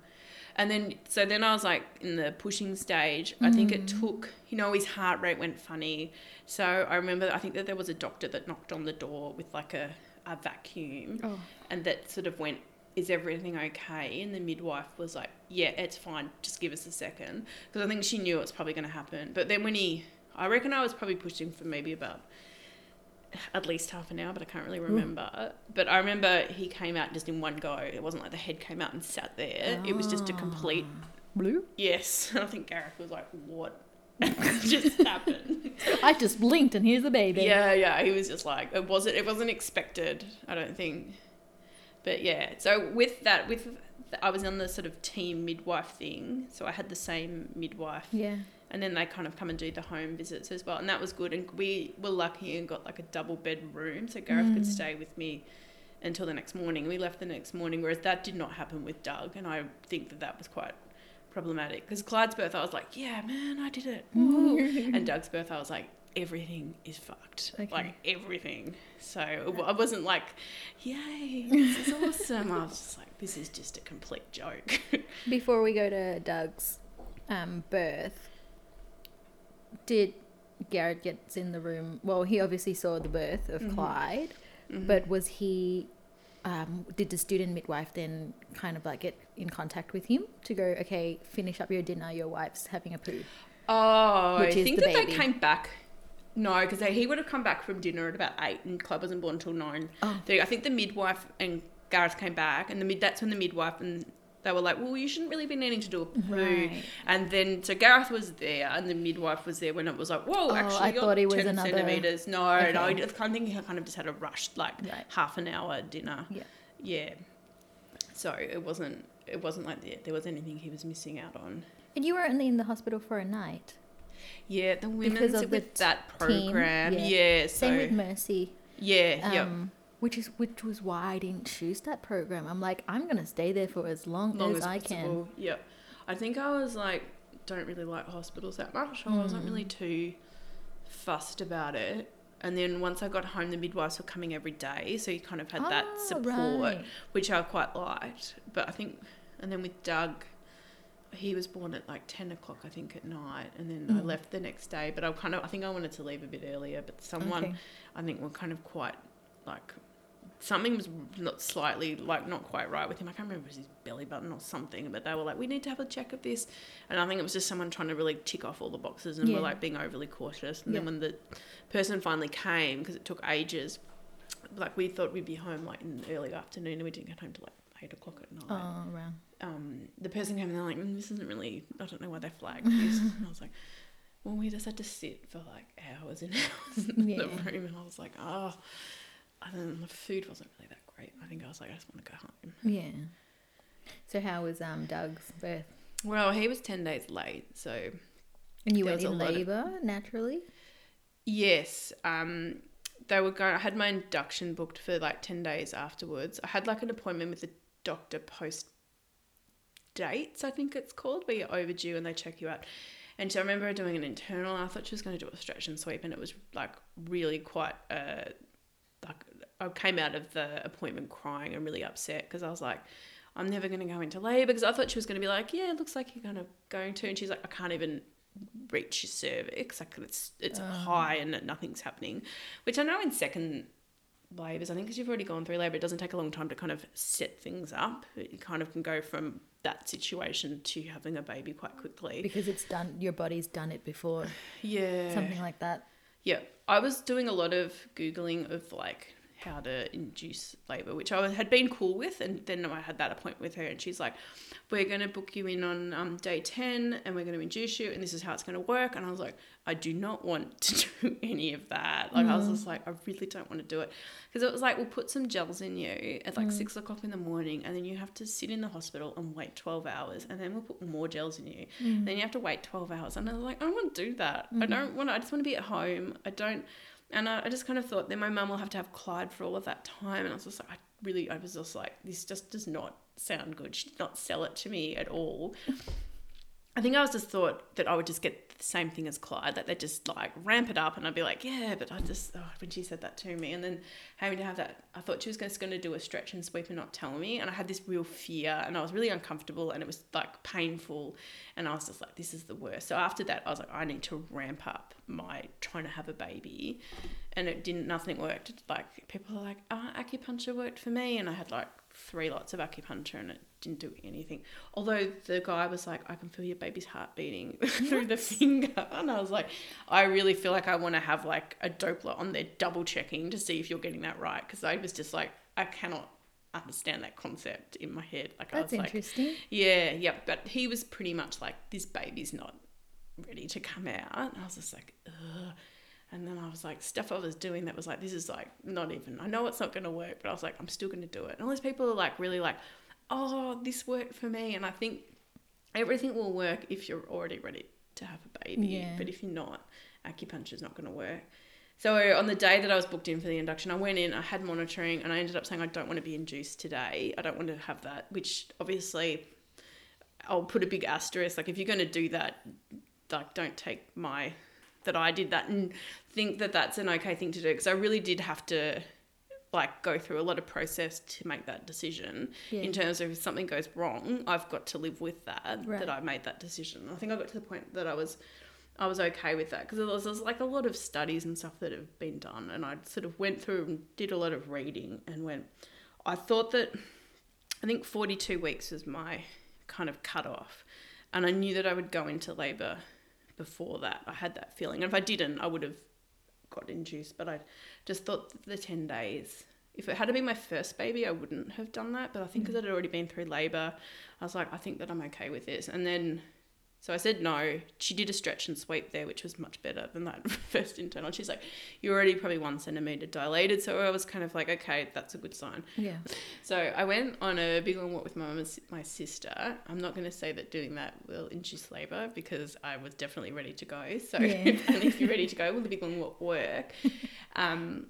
And then so then i was like in the pushing stage. I think it took you know his heart rate went funny. So i remember i think that there was a doctor that knocked on the door with like a, a vacuum Oh. and that sort of went is everything okay? And the midwife was like yeah it's fine. Just give us a second. Because i think she knew it was probably going to happen. But then when he i reckon i was probably pushing for maybe about at least half an hour, but I can't really hmm. remember. But I remember he came out just in one go. It wasn't like the head came out and sat there. It was just a complete ah. Blue. yes. I think Gareth was like, "What just happened?" I just blinked and here's the baby. yeah, yeah. He was just like, it wasn't. It wasn't expected. I don't think. But yeah. So with that, with I was on the sort of team midwife thing. So I had the same midwife Yeah. And then they kind of come and do the home visits as well and that was good and we were lucky and got like a double bed room so gareth could stay with me until the next morning. We left the next morning whereas that did not happen with doug and i think that that was quite problematic because clyde's birth i was like yeah man i did it. And doug's birth i was like everything is fucked. Okay. like everything. So i wasn't like yay this is awesome. I was just like this is just a complete joke. Before we go to Doug's um, birth, did Gareth gets in the room? Well, he obviously saw the birth Mm-hmm. of Clyde, but was he? Um, did the student midwife then kind of like get in contact with him to go, okay, finish up your dinner, your wife's having a poo? Oh, I think that baby. they came back. No, because he would have come back from dinner at about eight, and Club wasn't born until nine. Oh. I think the midwife and Gareth came back, and the mid that's when the midwife and they were like, "Well, you shouldn't really be needing to do a poo." Right. And then so Gareth was there, and the midwife was there when it was like, "Whoa, Oh, actually, I you're thought he was 10 another- centimeters." No, no, Okay. I just- I think he kind of just had a rushed like Right. half an hour dinner. Yeah. Yeah. So it wasn't. It wasn't like there, there was anything he was missing out on. And you were only in the hospital for a night. Yeah, the women's of the with that team, program. yeah. yeah. so Same with Mercy. yeah, yeah. Um, Which is which was why I didn't choose that program. I'm like, I'm gonna stay there for as long, long as, as, I can. Yep. I think I was like, don't really like hospitals that much. I wasn't Mm. really too fussed about it. And then once I got home, the midwives were coming every day, so you kind of had that Ah, support, right. which I quite liked. But I think, and then with Doug, he was born at like ten o'clock, I think, at night, and then I Mm. left the next day. But I kind of, I think I wanted to leave a bit earlier, but someone. Okay. I think were kind of quite like something was not slightly like not quite right with him. I can't remember if it was his belly button or something, but they were like, "We need to have a check of this," and I think it was just someone trying to really tick off all the boxes and Yeah. were like being overly cautious. And then when the person finally came, because it took ages, like we thought we'd be home like in the early afternoon, and we didn't get home till like eight o'clock at night. Oh, right. Um, the person came and they're like, mm, "This isn't really. I don't know why they flagged this." and I was like. Well, we just had to sit for like hours and hours in Yeah. the room, and I was like, oh. And the food wasn't really that great. I think I was like, I just want to go home. Yeah. So how was um Doug's birth? Well, he was ten days late, so And you went a in lot of- labour naturally. yes, um, they were going. I had my induction booked for like ten days afterwards. I had like an appointment with the doctor post dates, I think it's called, where you're overdue and they check you out. And so I remember doing an internal. I thought she was going to do a stretch and sweep, and it was like really quite. Uh, like I came out of the appointment crying and really upset because I was like, I'm never going to go into labour because I thought she was going to be like, yeah, it looks like you're kind of going to, and she's like, I can't even reach your cervix, like it's it's high and nothing's happening, which I know in second labours, I think because you've already gone through labour, it doesn't take a long time to kind of set things up. You kind of can go from that situation to having a baby quite quickly. Because it's done your body's done it before. Yeah. Something like that. Yeah, I was doing a lot of googling of like how to induce labour, which I had been cool with. And then I had that appointment with her, and she's like, "We're going to book you in on um, day ten, and we're going to induce you, and this is how it's going to work." And I was like, "I do not want to do any of that." Like I was mm. just like, "I really don't want to do it," because it was like, "We'll put some gels in you at like mm. six o'clock in the morning, and then you have to sit in the hospital and wait twelve hours, and then we'll put more gels in you, then mm. you have to wait twelve hours." And I was like, "I don't want to do that. I don't want. to I just want to be at home. I don't." And I, just kind of thought then my mum will have to have Clyde for all of that time. And I was just like, I really, I was just like, this just does not sound good. She did not sell it to me at all. I think I was just thought that I would just get the same thing as Clyde, that they'd just like ramp it up, and I'd be like, yeah, but I just oh, when she said that to me, and then having to have that, I thought she was just going to do a stretch and sweep and not tell me, and I had this real fear, and I was really uncomfortable, and it was like painful, and I was just like, this is the worst. So after that, I was like, I need to ramp up my trying to have a baby, and it didn't, nothing worked. Like people are like, oh, acupuncture worked for me, and I had like three lots of acupuncture and it didn't do anything. Although the guy was like, I can feel your baby's heart beating through the finger. And I was like, I really feel like I want to have like a Doppler on there double checking to see if you're getting that right. Because I was just like, I cannot understand that concept in my head. Like That's I was interesting. like, yeah, yeah. But he was pretty much like, this baby's not ready to come out. And I was just like, ugh. And then I was like, stuff I was doing that was like, this is like not even, I know it's not going to work, but I was like, I'm still going to do it. And all these people are like, really like, oh, this worked for me. And I think everything will work if you're already ready to have a baby. Yeah. But if you're not, acupuncture is not going to work. So on the day that I was booked in for the induction, I went in, I had monitoring, and I ended up saying, I don't want to be induced today. I don't want to have that, which obviously I'll put a big asterisk. Like, if you're going to do that, like, don't take my that I did that and think that that's an okay thing to do because I really did have to like go through a lot of process to make that decision Yeah. in terms of if something goes wrong I've got to live with that Right. that I made that decision I think I got to the point that I was I was okay with that because there was, there's like a lot of studies and stuff that have been done and I sort of went through and did a lot of reading and went I thought that I think 42 weeks was my kind of cut off and I knew that I would go into labour before that. I had that feeling. And if I didn't, I would have got induced. But I just thought the 10 days, if it had been my first baby, I wouldn't have done that. But I think mm. because I'd already been through labour, I was like, I think that I'm okay with this. And then, so I said no. She did a stretch and sweep there, which was much better than that first internal. She's like, You're already probably one centimetre dilated. So I was kind of like, Okay, that's a good sign. Yeah. So I went on a big long walk with my mum and my sister. I'm not going to say that doing that will induce labour because I was definitely ready to go. So Yeah. and if you're ready to go, will the big long walk work? um,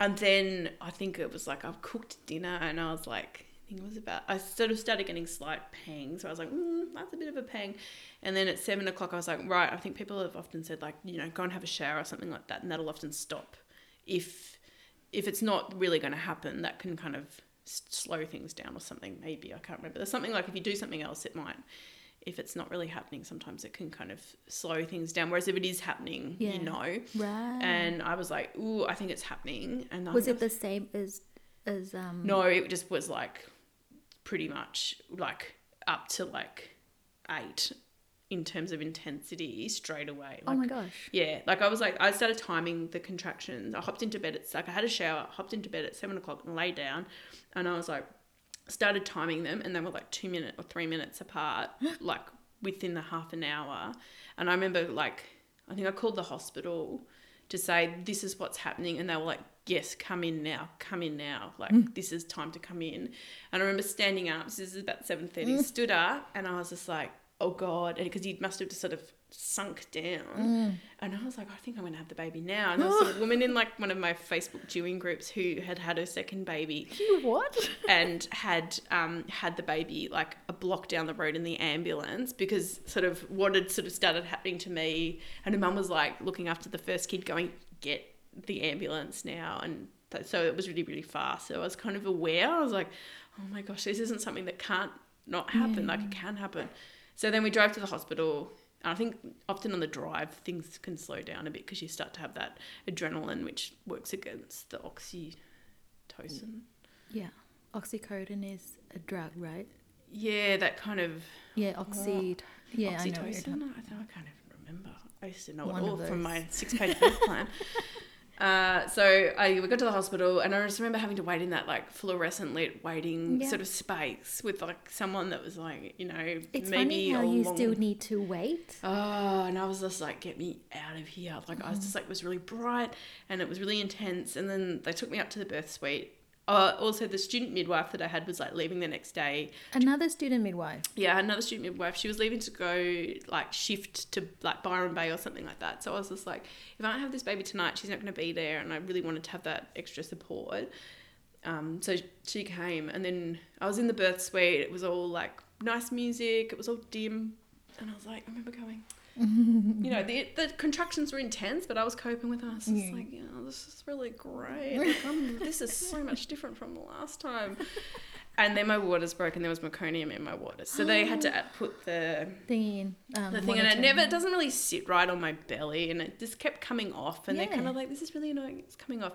and then I think it was like I've cooked dinner and I was like, think it was about. I sort of started getting slight pangs. So I was like, mm, that's a bit of a pang. And then at seven o'clock, I was like, right. I think people have often said like, you know, go and have a shower or something like that, and that'll often stop if if it's not really going to happen, that can kind of slow things down or something. Maybe I can't remember. There's something like if you do something else, it might. If it's not really happening, sometimes it can kind of slow things down. Whereas if it is happening, Yeah. you know. Right. And I was like, "Ooh, I think it's happening." And was it the same as as um? no, it just was like pretty much like up to like eight in terms of intensity straight away. Oh Like, my gosh. yeah, like I was like, I started timing the contractions. I hopped into bed at like I had a shower, hopped into bed at seven o'clock and lay down, and I was like, started timing them, and they were like two minutes or three minutes apart, like within the half an hour. And I remember like, I think I called the hospital to say this is what's happening, and they were like, yes, come in now, come in now, like mm. this is time to come in. And I remember standing up. This is about seven thirty. Mm. Stood up, and I was just like, oh god, because he must have just sort of sunk down. Mm. And I was like, I think I'm going to have the baby now. And there was a woman in like one of my Facebook viewing groups who had had her second baby You what? and had um, had the baby like a block down the road in the ambulance because sort of what had sort of started happening to me. And her mum was like looking after the first kid, going, get the ambulance now. And th- so it was really, really fast. So I was kind of aware. I was like, oh my gosh, this isn't something that can't not happen. Like it can happen. So then we drove to the hospital. And I think often on the drive, things can slow down a bit because you start to have that adrenaline, which works against the oxytocin. Yeah. Oxycodone is a drug, right? Yeah, that kind of Yeah, oxy. Yeah, I know. Oxytocin. I, th- I can't even remember. I used to know One it all from my six-page birth plan. Uh, so I we got to the hospital, and I just remember having to wait in that like fluorescent lit waiting Yeah. sort of space with like someone that was like, you know, It's maybe funny how you long- still need to wait. Oh, and I was just like, get me out of here. Like, I was just like, it was really bright and it was really intense. And then they took me up to the birth suite. Uh, also, the student midwife that I had was like leaving the next day. Another student midwife. Yeah, another student midwife. She was leaving to go like shift to like Byron Bay or something like that. So I was just like, if I don't have this baby tonight, she's not going to be there. And I really wanted to have that extra support. Um, so she came, and then I was in the birth suite. It was all like nice music. It was all dim, and I was like, I remember going. You know, the the contractions were intense, but I was coping with it. I was just Yeah. like, know, this is really great. Like, this is so much different from the last time. And then my waters broke, and there was meconium in my waters, so they had to put the Thing in. Um, the thing, and it never it doesn't really sit right on my belly, and it just kept coming off. And they're kind of like, this is really annoying. It's coming off.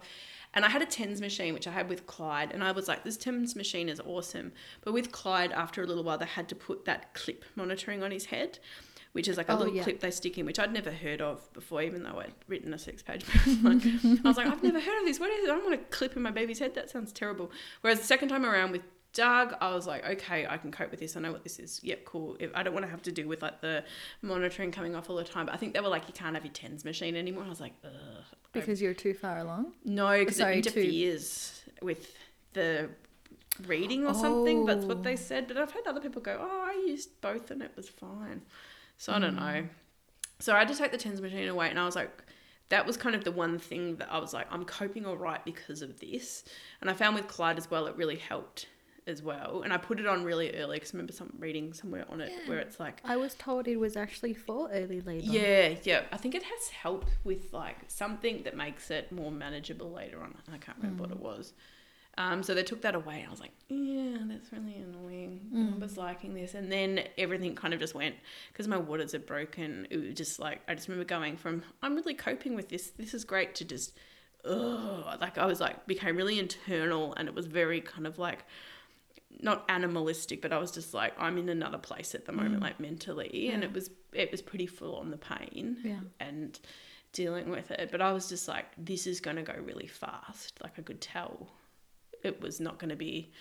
And I had a TENS machine, which I had with Clyde, and I was like, this TENS machine is awesome. But with Clyde, after a little while, they had to put that clip monitoring on his head, which is like a Oh, little yeah. clip they stick in, which I'd never heard of before, even though I'd written a six page book. I was like, I've never heard of this. What is it? I don't want to clip in my baby's head. That sounds terrible. Whereas the second time around with Doug, I was like, okay, I can cope with this. I know what this is. Yep, cool. If I don't want to have to deal with like the monitoring coming off all the time. But I think they were like, you can't have your tens machine anymore. I was like, ugh. Because you're too far along. No, because it interferes with the reading or something. That's what they Oh. said. But I've had other people go, oh, I used both and it was fine. So I don't Mm. know. So I had to take the tens machine away, and I was like, that was kind of the one thing that I was like, I'm coping all right because of this. And I found with Clyde as well, it really helped as well. And I put it on really early because I remember some reading somewhere on it where it's like, I was told it was actually for early labor. yeah, yeah. I think it has helped with like something that makes it more manageable later on. I can't remember what it was. Um, so they took that away, and I was like, yeah, that's really annoying. I was liking this, and then everything kind of just went because my waters had broken. It was just like I just remember going from I'm really coping with this. This is great to just, ugh, like I was like became really internal, and it was very kind of like not animalistic, but I was just like, I'm in another place at the moment, like mentally, and it was it was pretty full on the pain Yeah. and dealing with it. But I was just like, this is going to go really fast. Like I could tell it was not going to be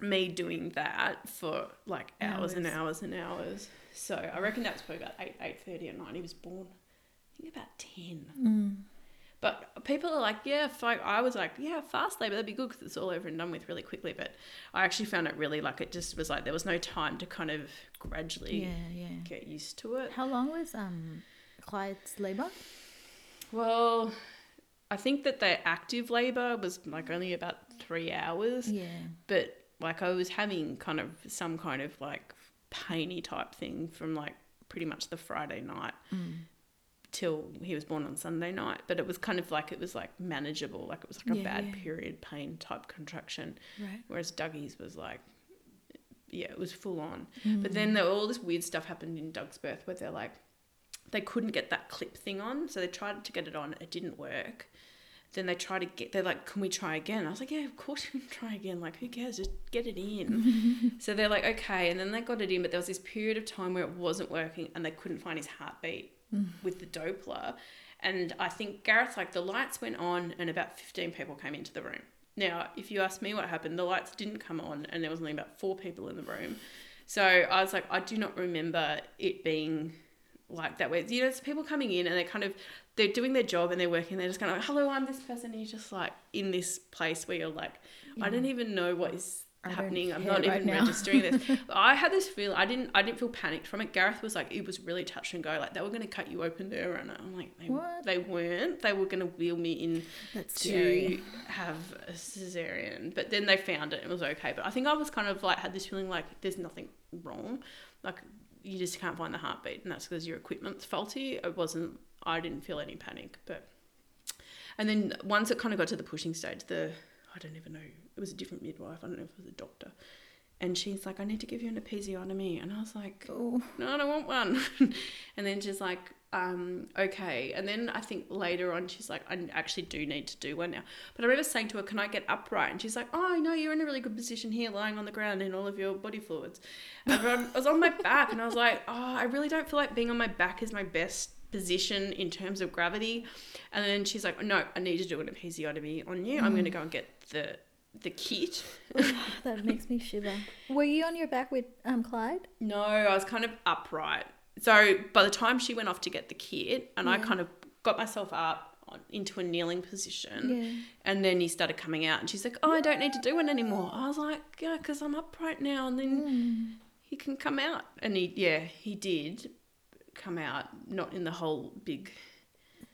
me doing that for like hours, and Hours. hours and hours. So I reckon that was probably about eight eight thirty at night. He was born, I think about ten. Mm. But people are like, yeah, like I was like, yeah, fast labor, that'd be good because it's all over and done with really quickly. But I actually found it really like it just was like there was no time to kind of gradually Yeah, yeah. get used to it. How long was um Clyde's labor? Well, I think that the active labor was like only about three hours, Yeah. but like I was having kind of some kind of like painy type thing from like pretty much the Friday night Mm. till he was born on Sunday night. But it was kind of like it was like manageable, like it was like a Yeah, bad yeah. period pain type contraction. Right. Whereas Dougie's was like, yeah, it was full on. Mm. But then there, all this weird stuff happened in Doug's birth where they're like, they couldn't get that clip thing on, so they tried to get it on. It didn't work. Then they try to get. They're like, "Can we try again?" I was like, "Yeah, of course you can try again. Like, who cares? Just get it in." so they're like, "Okay," and then they got it in, but there was this period of time where it wasn't working, and they couldn't find his heartbeat mm. with the Doppler. And I think gareth like, the lights went on, and about fifteen people came into the room. Now, if you ask me what happened, the lights didn't come on, and there was only about four people in the room. So I was like, I do not remember it being like that. Where you know, it's people coming in and they're kind of they're doing their job and they're working. They're just kind of like, hello, I'm this person. And you're just like in this place where you're like, I don't even know what is happening. I'm not right even now. registering this. I had this feel. I didn't. I didn't feel panicked from it. Gareth was like, it was really touch and go. Like they were going to cut you open there, and I'm like, they, What? they weren't. They were going to wheel me in That's to scary. have a cesarean. But then they found it and it was okay. But I think I was kind of like had this feeling like there's nothing wrong. Like you just can't find the heartbeat and that's because your equipment's faulty. It wasn't I didn't feel any panic. But and then once it kind of got to the pushing stage, the I don't even know, it was a different midwife, I don't know if it was a doctor. And she's like, I need to give you an episiotomy. And I was like, Oh. no, I don't want one. and then she's like, um, okay. And then I think later on, she's like, I actually do need to do one now. But I remember saying to her, can I get upright? And she's like, oh, no, you're in a really good position here, lying on the ground in all of your body fluids. And I was on my back, and I was like, oh, I really don't feel like being on my back is my best position in terms of gravity. And then she's like, no, I need to do an episiotomy on you. I'm going to go and get the the kit. that makes me shiver. Were you on your back with um Clyde? No, I was kind of upright. So by the time she went off to get the kit, and I kind of got myself up on, into a kneeling position, Yeah. and then he started coming out, and she's like, "Oh, I don't need to do it anymore." I was like, "Yeah, because I'm upright now, and then Mm. he can come out." And he, yeah, he did come out, not in the whole big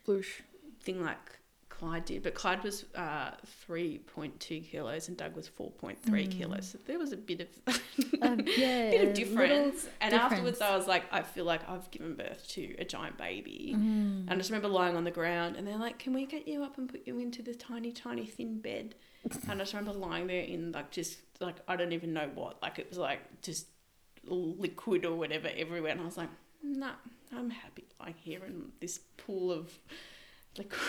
Blush. thing like Clyde did, but Clyde was uh, 3.2 kilos and Doug was 4.3 kilos. So there was a bit of Um, yeah. bit of difference. And afterwards. I was like, I feel like I've given birth to a giant baby. Mm. And I just remember lying on the ground, and they're like, "Can we get you up and put you into this tiny, tiny, thin bed?" And I just remember lying there in like just like I don't even know what, like it was like just liquid or whatever everywhere, and I was like, "Nah, I'm happy lying here in this pool of liquid."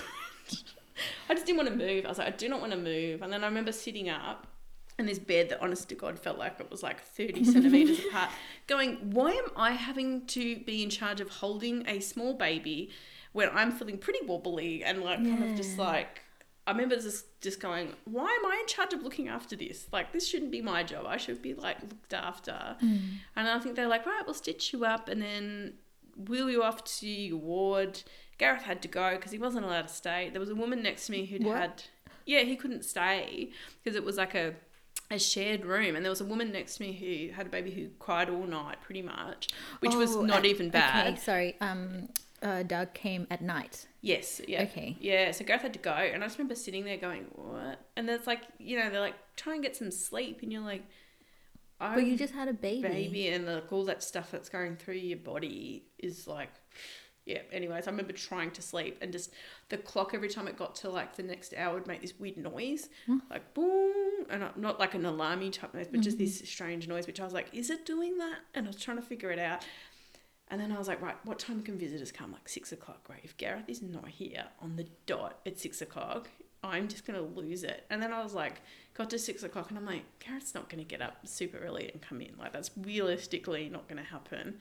I just didn't want to move. I was like, I do not want to move. And then I remember sitting up in this bed that, honest to God, felt like it was like 30 centimeters apart, going, Why am I having to be in charge of holding a small baby when I'm feeling pretty wobbly and like kind of just like. I remember just just going, why am I in charge of looking after this? Like this shouldn't be my job. I should be like looked after. Mm. And I think they're like, right, we'll stitch you up and then wheel you off to your ward. Gareth had to go because he wasn't allowed to stay. There was a woman next to me who'd What? had, yeah, he couldn't stay because it was like a a shared room, and there was a woman next to me who had a baby who cried all night, pretty much, which was Oh, not uh, even bad. Okay, sorry. Um, uh, Doug came at night. Yes, yeah. Okay. Yeah, so Gareth had to go, and I just remember sitting there going, "What?" And it's like, you know, they're like, "Try and get some sleep," and you're like, "I But you just had a baby. baby and like all that stuff that's going through your body is like yeah anyways i remember trying to sleep and just the clock every time it got to like the next hour would make this weird noise Hmm. like boom and I- not like an alarmy type noise but just this strange noise which i was like is it doing that and i was trying to figure it out and then I was like, right, what time can visitors come? Like six o'clock, right? If Gareth is not here on the dot at six o'clock, I'm just gonna lose it. And then I was like, got to six o'clock, and I'm like, Gareth's not gonna get up super early and come in. Like that's realistically not gonna happen.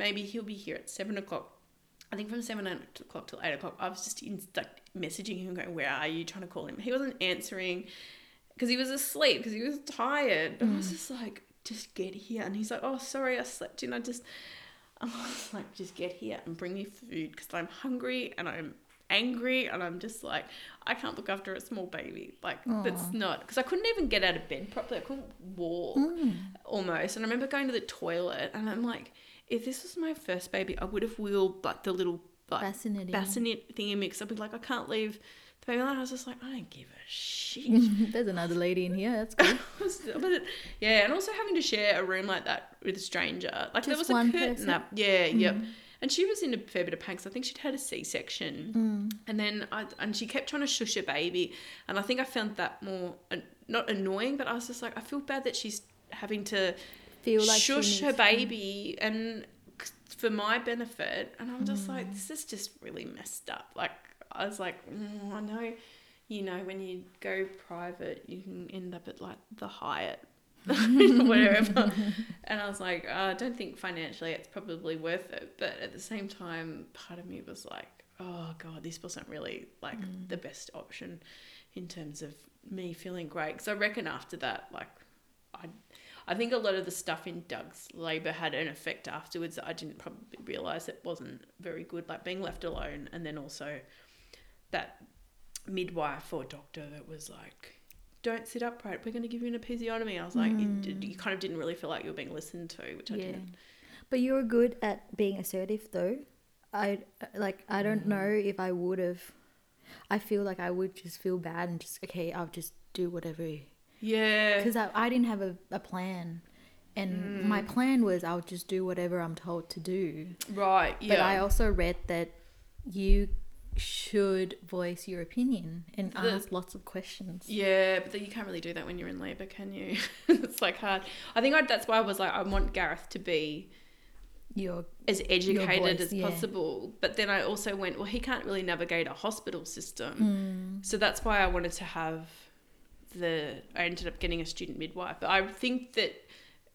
Maybe he'll be here at seven o'clock. I think from seven o'clock till eight o'clock, I was just in, like messaging him, going, "Where are you?" Trying to call him. He wasn't answering because he was asleep because he was tired. And I was just like, "Just get here." And he's like, "Oh, sorry, I slept in. I just." I was like, just get here and bring me food because I'm hungry and I'm angry and I'm just like, I can't look after a small baby. Like, that's not because I couldn't even get out of bed properly. I couldn't walk Mm. almost. And I remember going to the toilet and I'm like, if this was my first baby, I would have wheeled like the little like Fascinating. bassinet thingy mix. I'd be like, I can't leave the baby alone. I was just like, I don't give a shit. There's another lady in here. That's good. but yeah, and also having to share a room like that with a stranger. Like there Just was a curtain person? Mm. up. Yeah, yep. And she was in a fair bit of pain 'cause I think she'd had a C section. Mm. And then I and she kept trying to shush her baby, and I think I found that more uh, not annoying, but I was just like, I feel bad that she's having to Feel like shush her baby and for my benefit. And I'm just Mm. like, this is just really messed up. Like I was like, mm, I know, you know, when you go private, you can end up at like the Hyatt. wherever and i was like uh, i don't think financially it's probably worth it but at the same time part of me was like oh god this wasn't really like the best option in terms of me feeling great because i reckon after that like i i think a lot of the stuff in doug's labor had an effect afterwards that i didn't probably realize it wasn't very good like being left alone and then also that midwife or doctor that was like don't sit upright we're going to give you an episiotomy i was like it, mm. you kind of didn't really feel like you were being listened to which i didn't But you were good at being assertive, though. I like. I don't mm. know if I would have. I feel like I would just feel bad and just okay. I'll just do whatever. Yeah Because I, I didn't have a, a plan, and my plan was I'll just do whatever I'm told to do. right yeah But I also read that you should voice your opinion and The- ask lots of questions. Yeah, but then you can't really do that when you're in labour, can you? it's like hard. I think I, that's why I was like, I want Gareth to be Your as educated voice, as yeah. possible. But then I also went, well, he can't really navigate a hospital system. Hmm. So that's why I wanted to have the. I ended up getting a student midwife. But I think that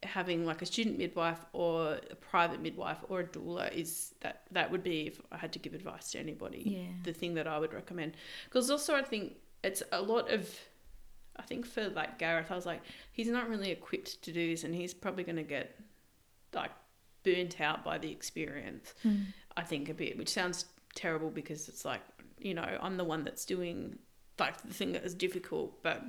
having like a student midwife or a private midwife or a doula is that that would be if I had to give advice to anybody Yeah. the thing that I would recommend because also I think it's a lot of I think for like Gareth I was like he's not really equipped to do this and he's probably going to get like burnt out by the experience Mm. I think a bit which sounds terrible because it's like you know I'm the one that's doing like the thing that is difficult but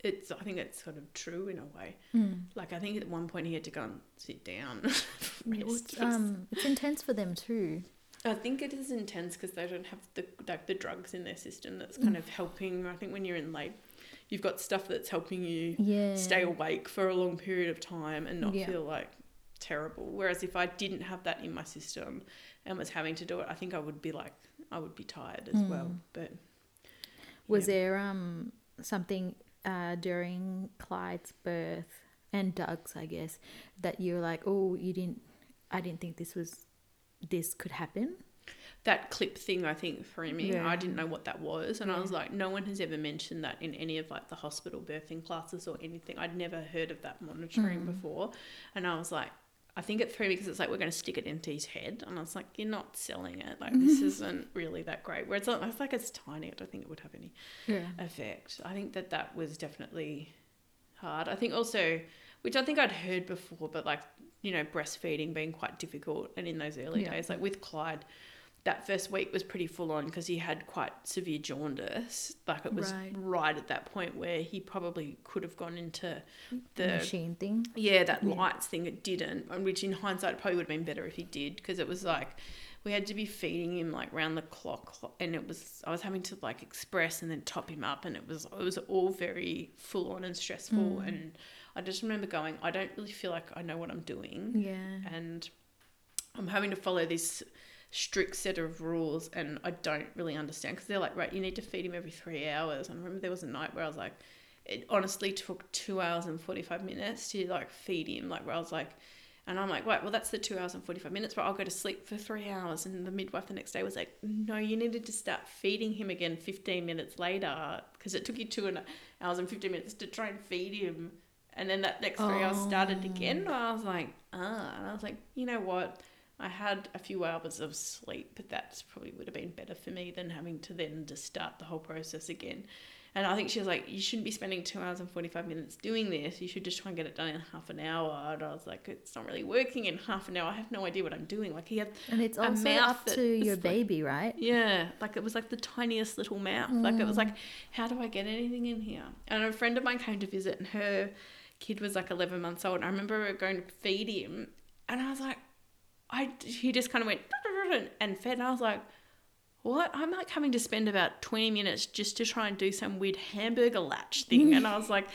it's I think it's sort of true in a way Mm. like I think at one point he had to go and sit down. Well, it's, um, it's intense for them too. I think it is intense because they don't have the like the drugs in their system that's kind of helping. I think when you're in late, you've got stuff that's helping you Yeah. stay awake for a long period of time and not Yeah. feel like terrible. Whereas if I didn't have that in my system and was having to do it, I think I would be like I would be tired as well. Mm. But Was yeah. there um something uh during Clyde's birth and Doug's, I guess, that you're like, oh, you didn't, I didn't think this was, this could happen. that clip thing I think for me. Yeah. I didn't know what that was, and I was like, no one has ever mentioned that in any of like the hospital birthing classes or anything. I'd never heard of that monitoring Mm. before, and I was like, I think it threw me because it's like we're going to stick it into his head, and I was like, you're not selling it. Like this mm-hmm. isn't really that great. Where it's not, it's like it's tiny. I don't think it would have any Yeah. effect. I think that that was definitely hard. I think also, which I think I'd heard before, but like, you know, breastfeeding being quite difficult. And in those early Yeah. days, like with Clyde, that first week was pretty full on because he had quite severe jaundice. Like it was Right. right. at that point where he probably could have gone into the machine thing. yeah, that Yeah. lights thing, it didn't. And which in hindsight probably would have been better if he did because it was like we had to be feeding him like round the clock and it was I was having to like express and then top him up and it was it was all very full on and stressful Mm. and I just remember going, I don't really feel like I know what I'm doing Yeah. and I'm having to follow this strict set of rules and I don't really understand because they're like, right, you need to feed him every three hours. And I remember there was a night where I was like, it honestly took two hours and 45 minutes to like feed him, like where I was like, and I'm like, right, well, that's the two hours and 45 minutes, but I'll go to sleep for three hours. And the midwife the next day was like, no, you needed to start feeding him again 15 minutes later because it took you two and hours and 15 minutes to try and feed him. And then that next three hours started again. And I was like, ah. And I was like, you know what? I had a few hours of sleep, but that probably would have been better for me than having to then just start the whole process again. And I think she was like, you shouldn't be spending two hours and 45 minutes doing this. You should just try and get it done in half an hour. And I was like, it's not really working in half an hour. I have no idea what I'm doing. Like, he had, And it's a also mouth up to your like- baby, right? yeah, like it was like the tiniest little mouth. Like it was mm. like, how do I get anything in here? And a friend of mine came to visit, and her kid was like 11 months old. And I remember going to feed him, and I was like, I he just kind of went and fed, and I was like, what? I'm like having to spend about 20 minutes just to try and do some weird hamburger latch thing, and I was like.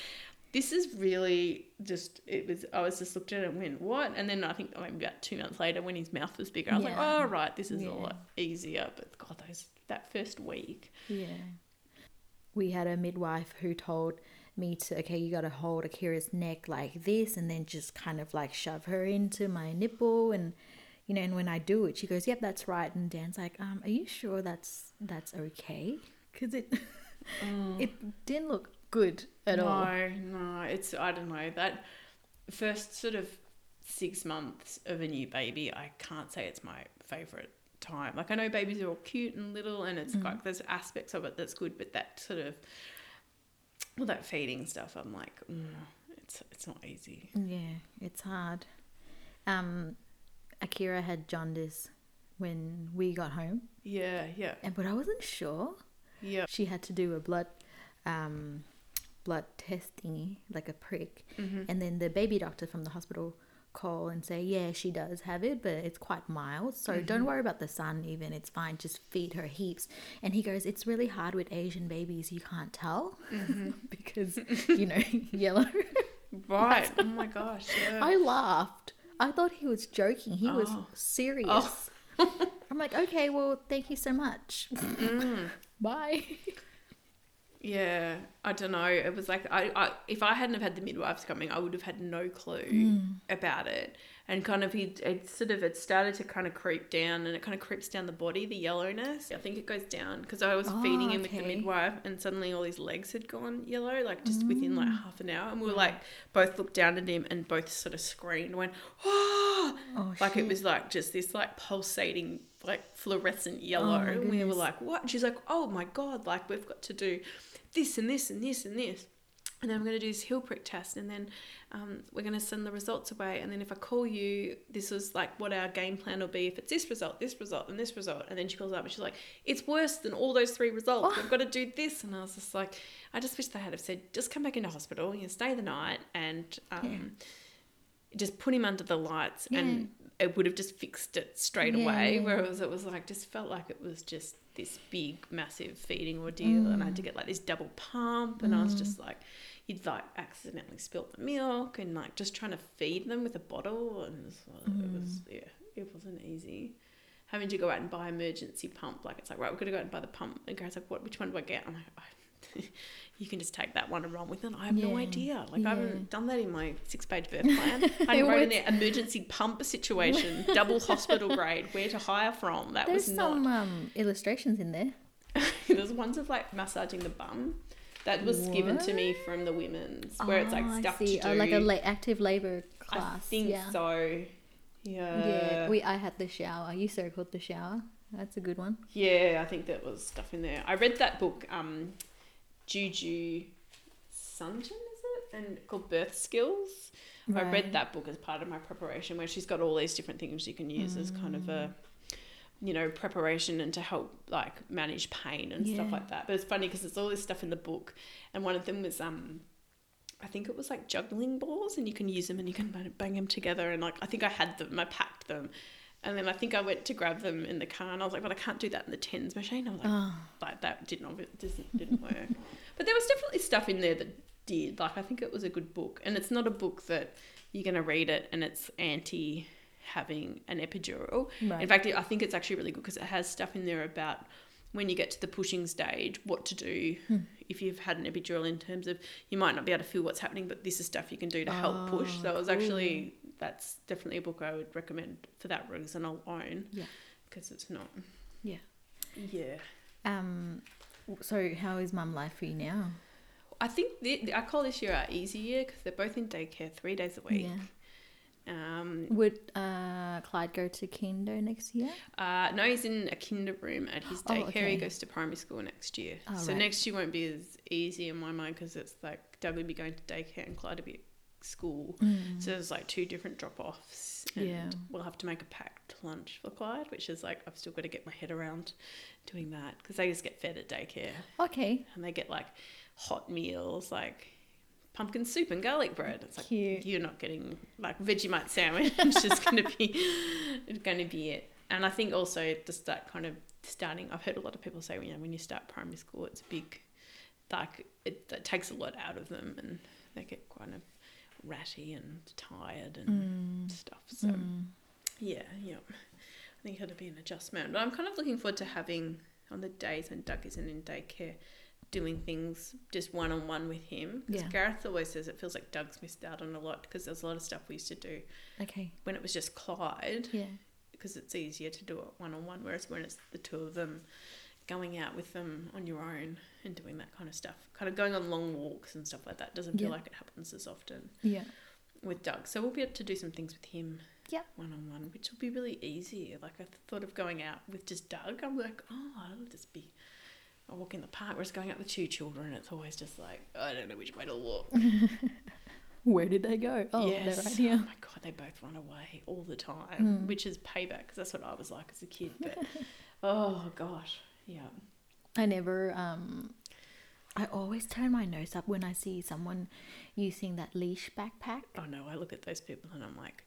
This is really just, it was, I was just looked at it and went, what? And then I think maybe about two months later when his mouth was bigger, I was like, Yeah. oh, right, this is Yeah. a lot easier. But God, those, that first week. Yeah. We had a midwife who told me to, okay, you got to hold Akira's neck like this and then just kind of like shove her into my nipple. And, you know, and when I do it, she goes, yep, that's right. And Dan's like, um, are you sure that's, that's okay? Because it, it didn't look good at no, all. no, no. it's, I don't know, that first sort of six months of a new baby, I can't say it's my favourite time. Like, I know babies are all cute and little, and it's like there's aspects of it that's good, but that sort of, all that feeding stuff, I'm like, mm, it's, it's not easy. Yeah, it's hard. Um, Akira had jaundice when we got home, Yeah, yeah, and but I wasn't sure. yeah. she had to do a blood um blood testing like a prick Mm-hmm. and then the baby doctor from the hospital call and say yeah she does have it but it's quite mild so don't worry about the sun even it's fine just feed her heaps and he goes it's really hard with asian babies you can't tell because you know yellow Right. oh my gosh. Yeah. i laughed i thought he was joking he was Oh. serious i'm like okay well thank you so much bye Yeah, I don't know. It was like I, I if I hadn't have had the midwives coming, I would have had no clue Mm. about it. And kind of he it sort of it started to kind of creep down, and it kind of creeps down the body, the yellowness. I think it goes down because I was Oh, feeding him with the midwife, and suddenly all his legs had gone yellow, like just within like Mm. half an hour, and we were like both looked down at him and both sort of screamed, went oh, Oh, like it was like just this like pulsating like fluorescent yellow. Oh, and we were like what? She's like oh my god like we've got to do this and this and this and this and then I'm going to do this heel prick test and then um, we're going to send the results away. And then if I call you this is like what our game plan will be. If it's this result this result and this result. And then she calls up and she's like it's worse than all those three results. Oh. we've got to do this. And I was just like I just wish they had have said just come back into hospital you stay the night and um, just put him under the lights and it would have just fixed it straight Yeah, away. yeah. Whereas it was like just felt like it was just this big, massive feeding ordeal, and I had Mm. to get like this double pump, and I was just like, you'd like accidentally spilt the milk, and like just trying to feed them with a bottle, and it was, it was yeah, it wasn't easy. Having to go out and buy emergency pump, like it's like right, we're gonna go out and buy the pump, and Gary's like, what? Which one do I get? I'm like, you can just take that one and run with it. I have no idea. Like yeah. I haven't done that in my six-page birth plan. I wrote in there emergency pump situation, double hospital grade, where to hire from. That There's was some not. um, illustrations in there. There's ones of like massaging the bum. That was given to me from the women's, where it's like Oh, I stuff to do. Oh, like a la- active labor class. I think yeah. so. Yeah. Yeah, we I had the shower. You circled the shower. That's a good one. Yeah, I think that was stuff in there. I read that book, um, Juju Sundin, is it? And called Birth Skills. I read that book as part of my preparation, where she's got all these different things you can use as kind of a, you know, preparation and to help like manage pain and stuff like that. But it's funny because there's all this stuff in the book, and one of them was um. I think it was like juggling balls, and you can use them and you can bang them together. And like, I think I had them, I packed them, and then I think I went to grab them in the car, and I was like, "But I can't do that in the TENS machine." I was like, Oh, like that didn't didn't, didn't work. but there was definitely stuff in there that did. Like I think it was a good book, and it's not a book that you're gonna read it and it's anti having an epidural. right. In fact, I think it's actually really good because it has stuff in there about when you get to the pushing stage, what to do Hmm. if you've had an epidural in terms of you might not be able to feel what's happening, but this is stuff you can do to help push. Oh, So it was actually that's definitely a book I would recommend for that reason alone. Yeah. because it's not. Yeah. Yeah. um, so how is mum life for you now? I think the, I call this year our easy year because they're both in daycare three days a week. Yeah. Um, Would uh, Clyde go to kinder next year? uh, no, he's in a kinder room at his Oh, daycare. okay. He goes to primary school next year. Oh, so right. next year won't be as easy in my mind because it's like Doug will be going to daycare and Clyde will be school. So there's like two different drop offs. And Mm. Yeah. we'll have to make a packed lunch for Clyde, which is like, I've still got to get my head around doing that because they just get fed at daycare. Okay. and they get like hot meals like pumpkin soup and garlic bread. It's like Cute. you're not getting like Vegemite sandwich. it's just gonna be it's gonna be it. And I think also just that kind of starting. I've heard a lot of people say you know when you start primary school, it's a big. Like it, it takes a lot out of them, and they get kind of ratty and tired and Mm. stuff. So Mm. yeah, yeah. I think it'll be an adjustment. But I'm kind of looking forward to having on the days when Doug isn't in daycare, doing things just one on one with him. Because Yeah. Gareth always says it feels like Doug's missed out on a lot because there's a lot of stuff we used to do Okay. when it was just Clyde Yeah. because it's easier to do it one on one. Whereas when it's the two of them, going out with them on your own and doing that kind of stuff, kind of going on long walks and stuff like that, doesn't feel Yeah. like it happens as often Yeah. with Doug. So we'll be able to do some things with him Yeah. one on one, which will be really easy. Like I thought of going out with just Doug. I'm like, oh, I'll just be a walk in the park. Whereas going out with two children, it's always just like, I don't know which way to look. Where did they go? Oh, yes. they're right here. Oh my god, they both run away all the time, Mm. which is payback because that's what I was like as a kid. But oh gosh, yeah. I never um I always turn my nose up when I see someone using that leash backpack. Oh no, I look at those people and I'm like,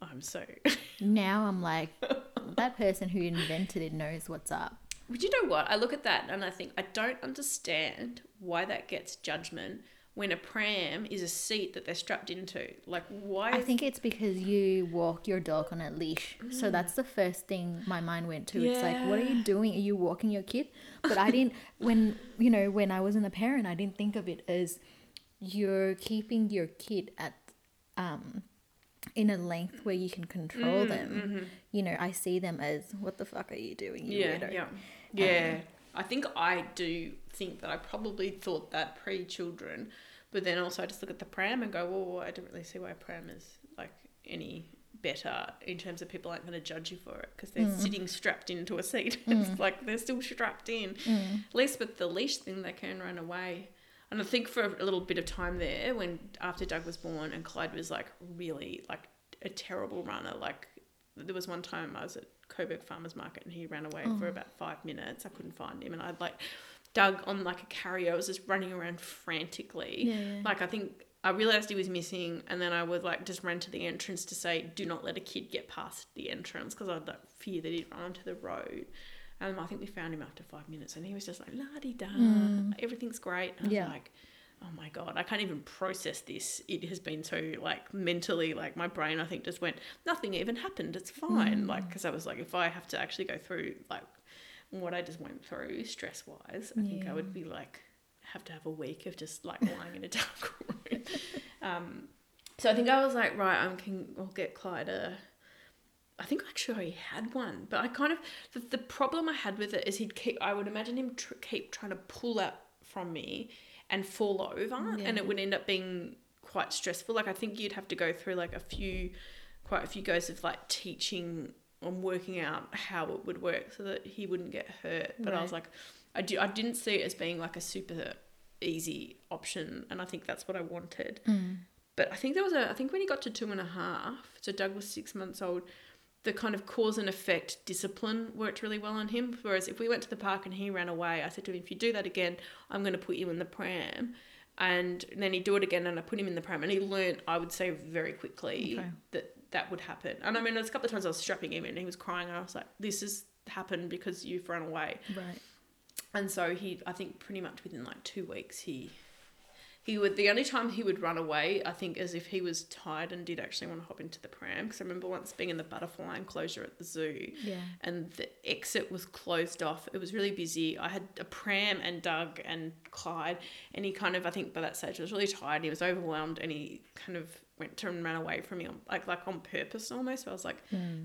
I'm so. Now I'm like that person who invented it knows what's up. But you know what? I look at that and I think I don't understand why that gets judgment when a pram is a seat that they're strapped into. Like, why? I think it's because you walk your dog on a leash. So that's the first thing my mind went to. It's like, what are you Mm. Doing? Are you walking your kid? But I didn't, when, you know, when I wasn't a parent, I didn't think of it as you're keeping your kid at, um, in a length where you can control Mm, them. You know, I see them as, what the fuck are you doing? You yeah, weirdo? yeah, yeah. I think I do think that I probably thought that pre children, but then also I just look at the pram and go, well, I don't really see why a pram is like any better in terms of people aren't going to judge you for it because they're mm. sitting strapped into a seat. it's mm. like they're still strapped in. Mm. At least with the leash thing, they can run away. And I think for a little bit of time there, when after Doug was born and Clyde was like really like a terrible runner, like there was one time I was at Coburg Farmers Market and he ran away for oh. about five minutes. I couldn't find him, and I'd like Doug on like a carrier. I was just running around frantically. Yeah, yeah. Like I think I realized he was missing, and then I would like just run to the entrance to say, "Do not let a kid get past the entrance," because I'd like fear that he'd run onto the road. And I think we found him after five minutes, and he was just like, "La di da, mm. everything's great." And I Yeah. was like, "Oh my god, I can't even process this." It has been so like mentally, like my brain, I think, just went, "Nothing even happened. It's fine." Like because I was like, if I have to actually go through like what I just went through stress wise, I think I would be like have to have a week of just like lying in a dark room. um, so I think I was like, right, I'm can I'll get Clyde a. I think actually I had one, but I kind of the, the problem I had with it is he'd keep. I would imagine him tr- keep trying to pull up from me and fall over, and it would end up being quite stressful. Like I think you'd have to go through like a few, quite a few goes of like teaching and working out how it would work so that he wouldn't get hurt. But I was like, I do. I didn't see it as being like a super easy option, and I think that's what I wanted. Mm. But I think there was a. I think when he got to two and a half, so Doug was six months old. The kind of cause and effect discipline worked really well on him. Whereas if we went to the park and he ran away, I said to him, "If you do that again, I'm going to put you in the pram." And then he'd do it again, and I put him in the pram, and he learnt. I would say very quickly Okay. that that would happen. And I mean, there's a couple of times I was strapping him in, and he was crying, and I was like, "This has happened because you've run away." Right. And so he, I think, pretty much within like two weeks, he he would. The only time he would run away, I think, is if he was tired and did actually want to hop into the pram. Because I remember once being in the butterfly enclosure at the zoo, Yeah. and the exit was closed off. It was really busy. I had a pram and Doug and Clyde, and he kind of, I think, by that stage was really tired. He was overwhelmed, and he kind of went to and ran away from me, on, like like on purpose almost. So I was like,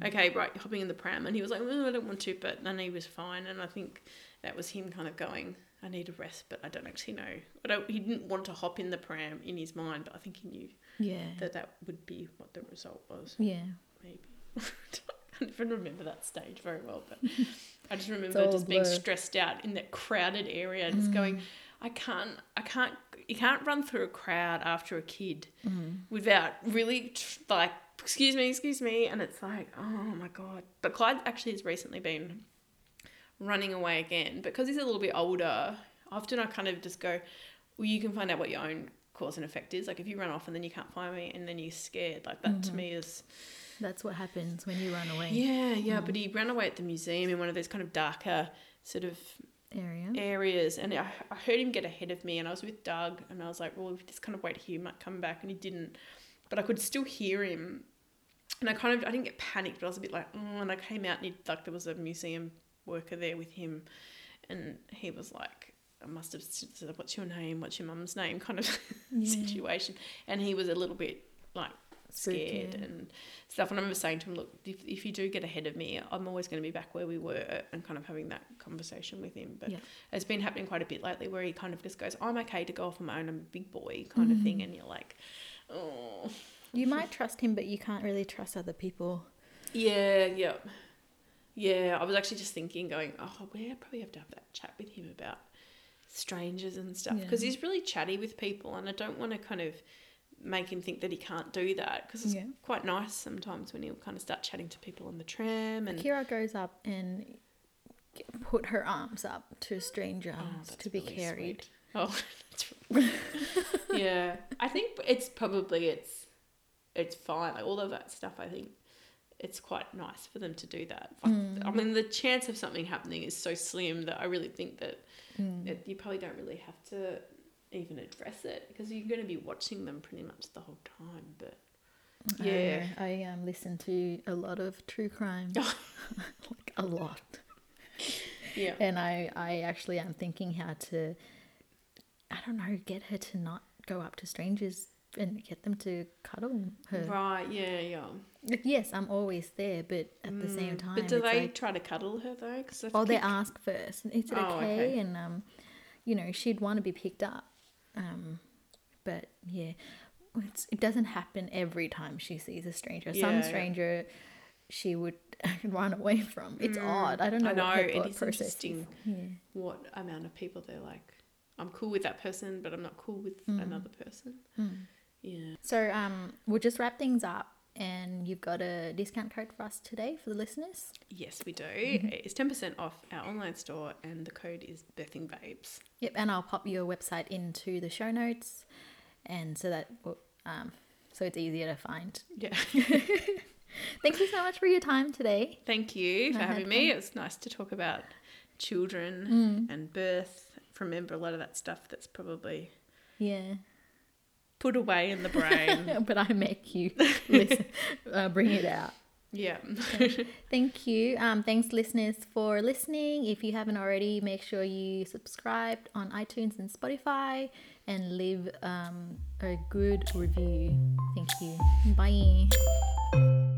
okay, right, hopping in the pram, and he was like, "Mm, I don't want to, but then he was fine, and I think that was him kind of going. I need a rest, but I don't actually know. I don't. He didn't want to hop in the pram in his mind, but I think he knew Yeah. that that would be what the result was Yeah. maybe. I don't even remember that stage very well, but I just remember just being blur. stressed out in that crowded area and just mm. going, I can't, I can't, you can't run through a crowd after a kid mm-hmm. without really tr- like, excuse me, excuse me, and it's like, oh my god. But Clyde actually has recently been running away again because he's a little bit older. Often I kind of just go, well, you can find out what your own cause and effect is. Like if you run off and then you can't find me and then you're scared, like that to mm-hmm. me is That's what happens when you run away. yeah, yeah. But he mm-hmm. ran away at the museum in one of those kind of darker sort of Area. areas, and I, I heard him get ahead of me, and I was with Doug, and I was like, well, if we just kind of wait here, he might come back, and he didn't. But I could still hear him, and I kind of I didn't get panicked, but I was a bit like, oh, and I came out, and he, like there was a museum worker there with him, and he was like. I must have said, "What's your name? What's your mum's name?" Kind of situation, and he was a little bit like scared yeah. and stuff. And I remember saying to him, "Look, if, if you do get ahead of me, I'm always going to be back where we were," and kind of having that conversation with him. But Yeah. it's been happening quite a bit lately, where he kind of just goes, "I'm okay to go off on my own. I'm a big boy," kind of Mm. thing, and you're like, "Oh, You might trust him, but you can't really trust other people. yeah, yeah." Yeah, I was actually just thinking, going, oh, we probably have to have that chat with him about strangers and stuff because Yeah. he's really chatty with people, and I don't want to kind of make him think that he can't do that because it's Yeah. quite nice sometimes when he'll kind of start chatting to people on the tram and Kira goes up and put her arms up to a stranger Oh, to be really carried. sweet. Oh, yeah. I think it's probably it's it's fine. Like all of that stuff. I think it's quite nice for them to do that. Mm. I mean, the chance of something happening is so slim that I really think that Mm. it, you probably don't really have to even address it because you're going to be watching them pretty much the whole time. But Yeah. know. I um listen to a lot of true crime, like a lot, yeah, and I I actually am thinking how to, I don't know, get her to not go up to strangers and get them to cuddle her. right, yeah, yeah. Like, yes, I'm always there, but at the same Mm, time, but do they like, try to cuddle her though? Because oh, they ask first, is it Oh, okay? okay. And um, you know, she'd want to be picked up, um, but yeah, it's, it doesn't happen every time she sees a stranger. Yeah, Some yeah. stranger she would run away from. It's odd. I don't know. Mm, I know it is interesting Yeah. what amount of people they're like. I'm cool with that person, but I'm not cool with Mm. another person. Yeah. So um, we'll just wrap things up. And you've got a discount code for us today for the listeners. Yes, we do. Mm-hmm. It's ten percent off our online store, and the code is Birthing Babes. Yep, and I'll pop your website into the show notes, and so that um, so it's easier to find. Yeah. Thank you so much for your time today. Thank you for I having me. It was nice to talk about children Mm. and birth. Remember a lot of that stuff that's probably Yeah, put away in the brain. but I make you listen, uh, bring it out. yeah. Thank you. Um, thanks, listeners, for listening. If you haven't already, make sure you subscribe on iTunes and Spotify and leave um, a good review. Thank you. Bye.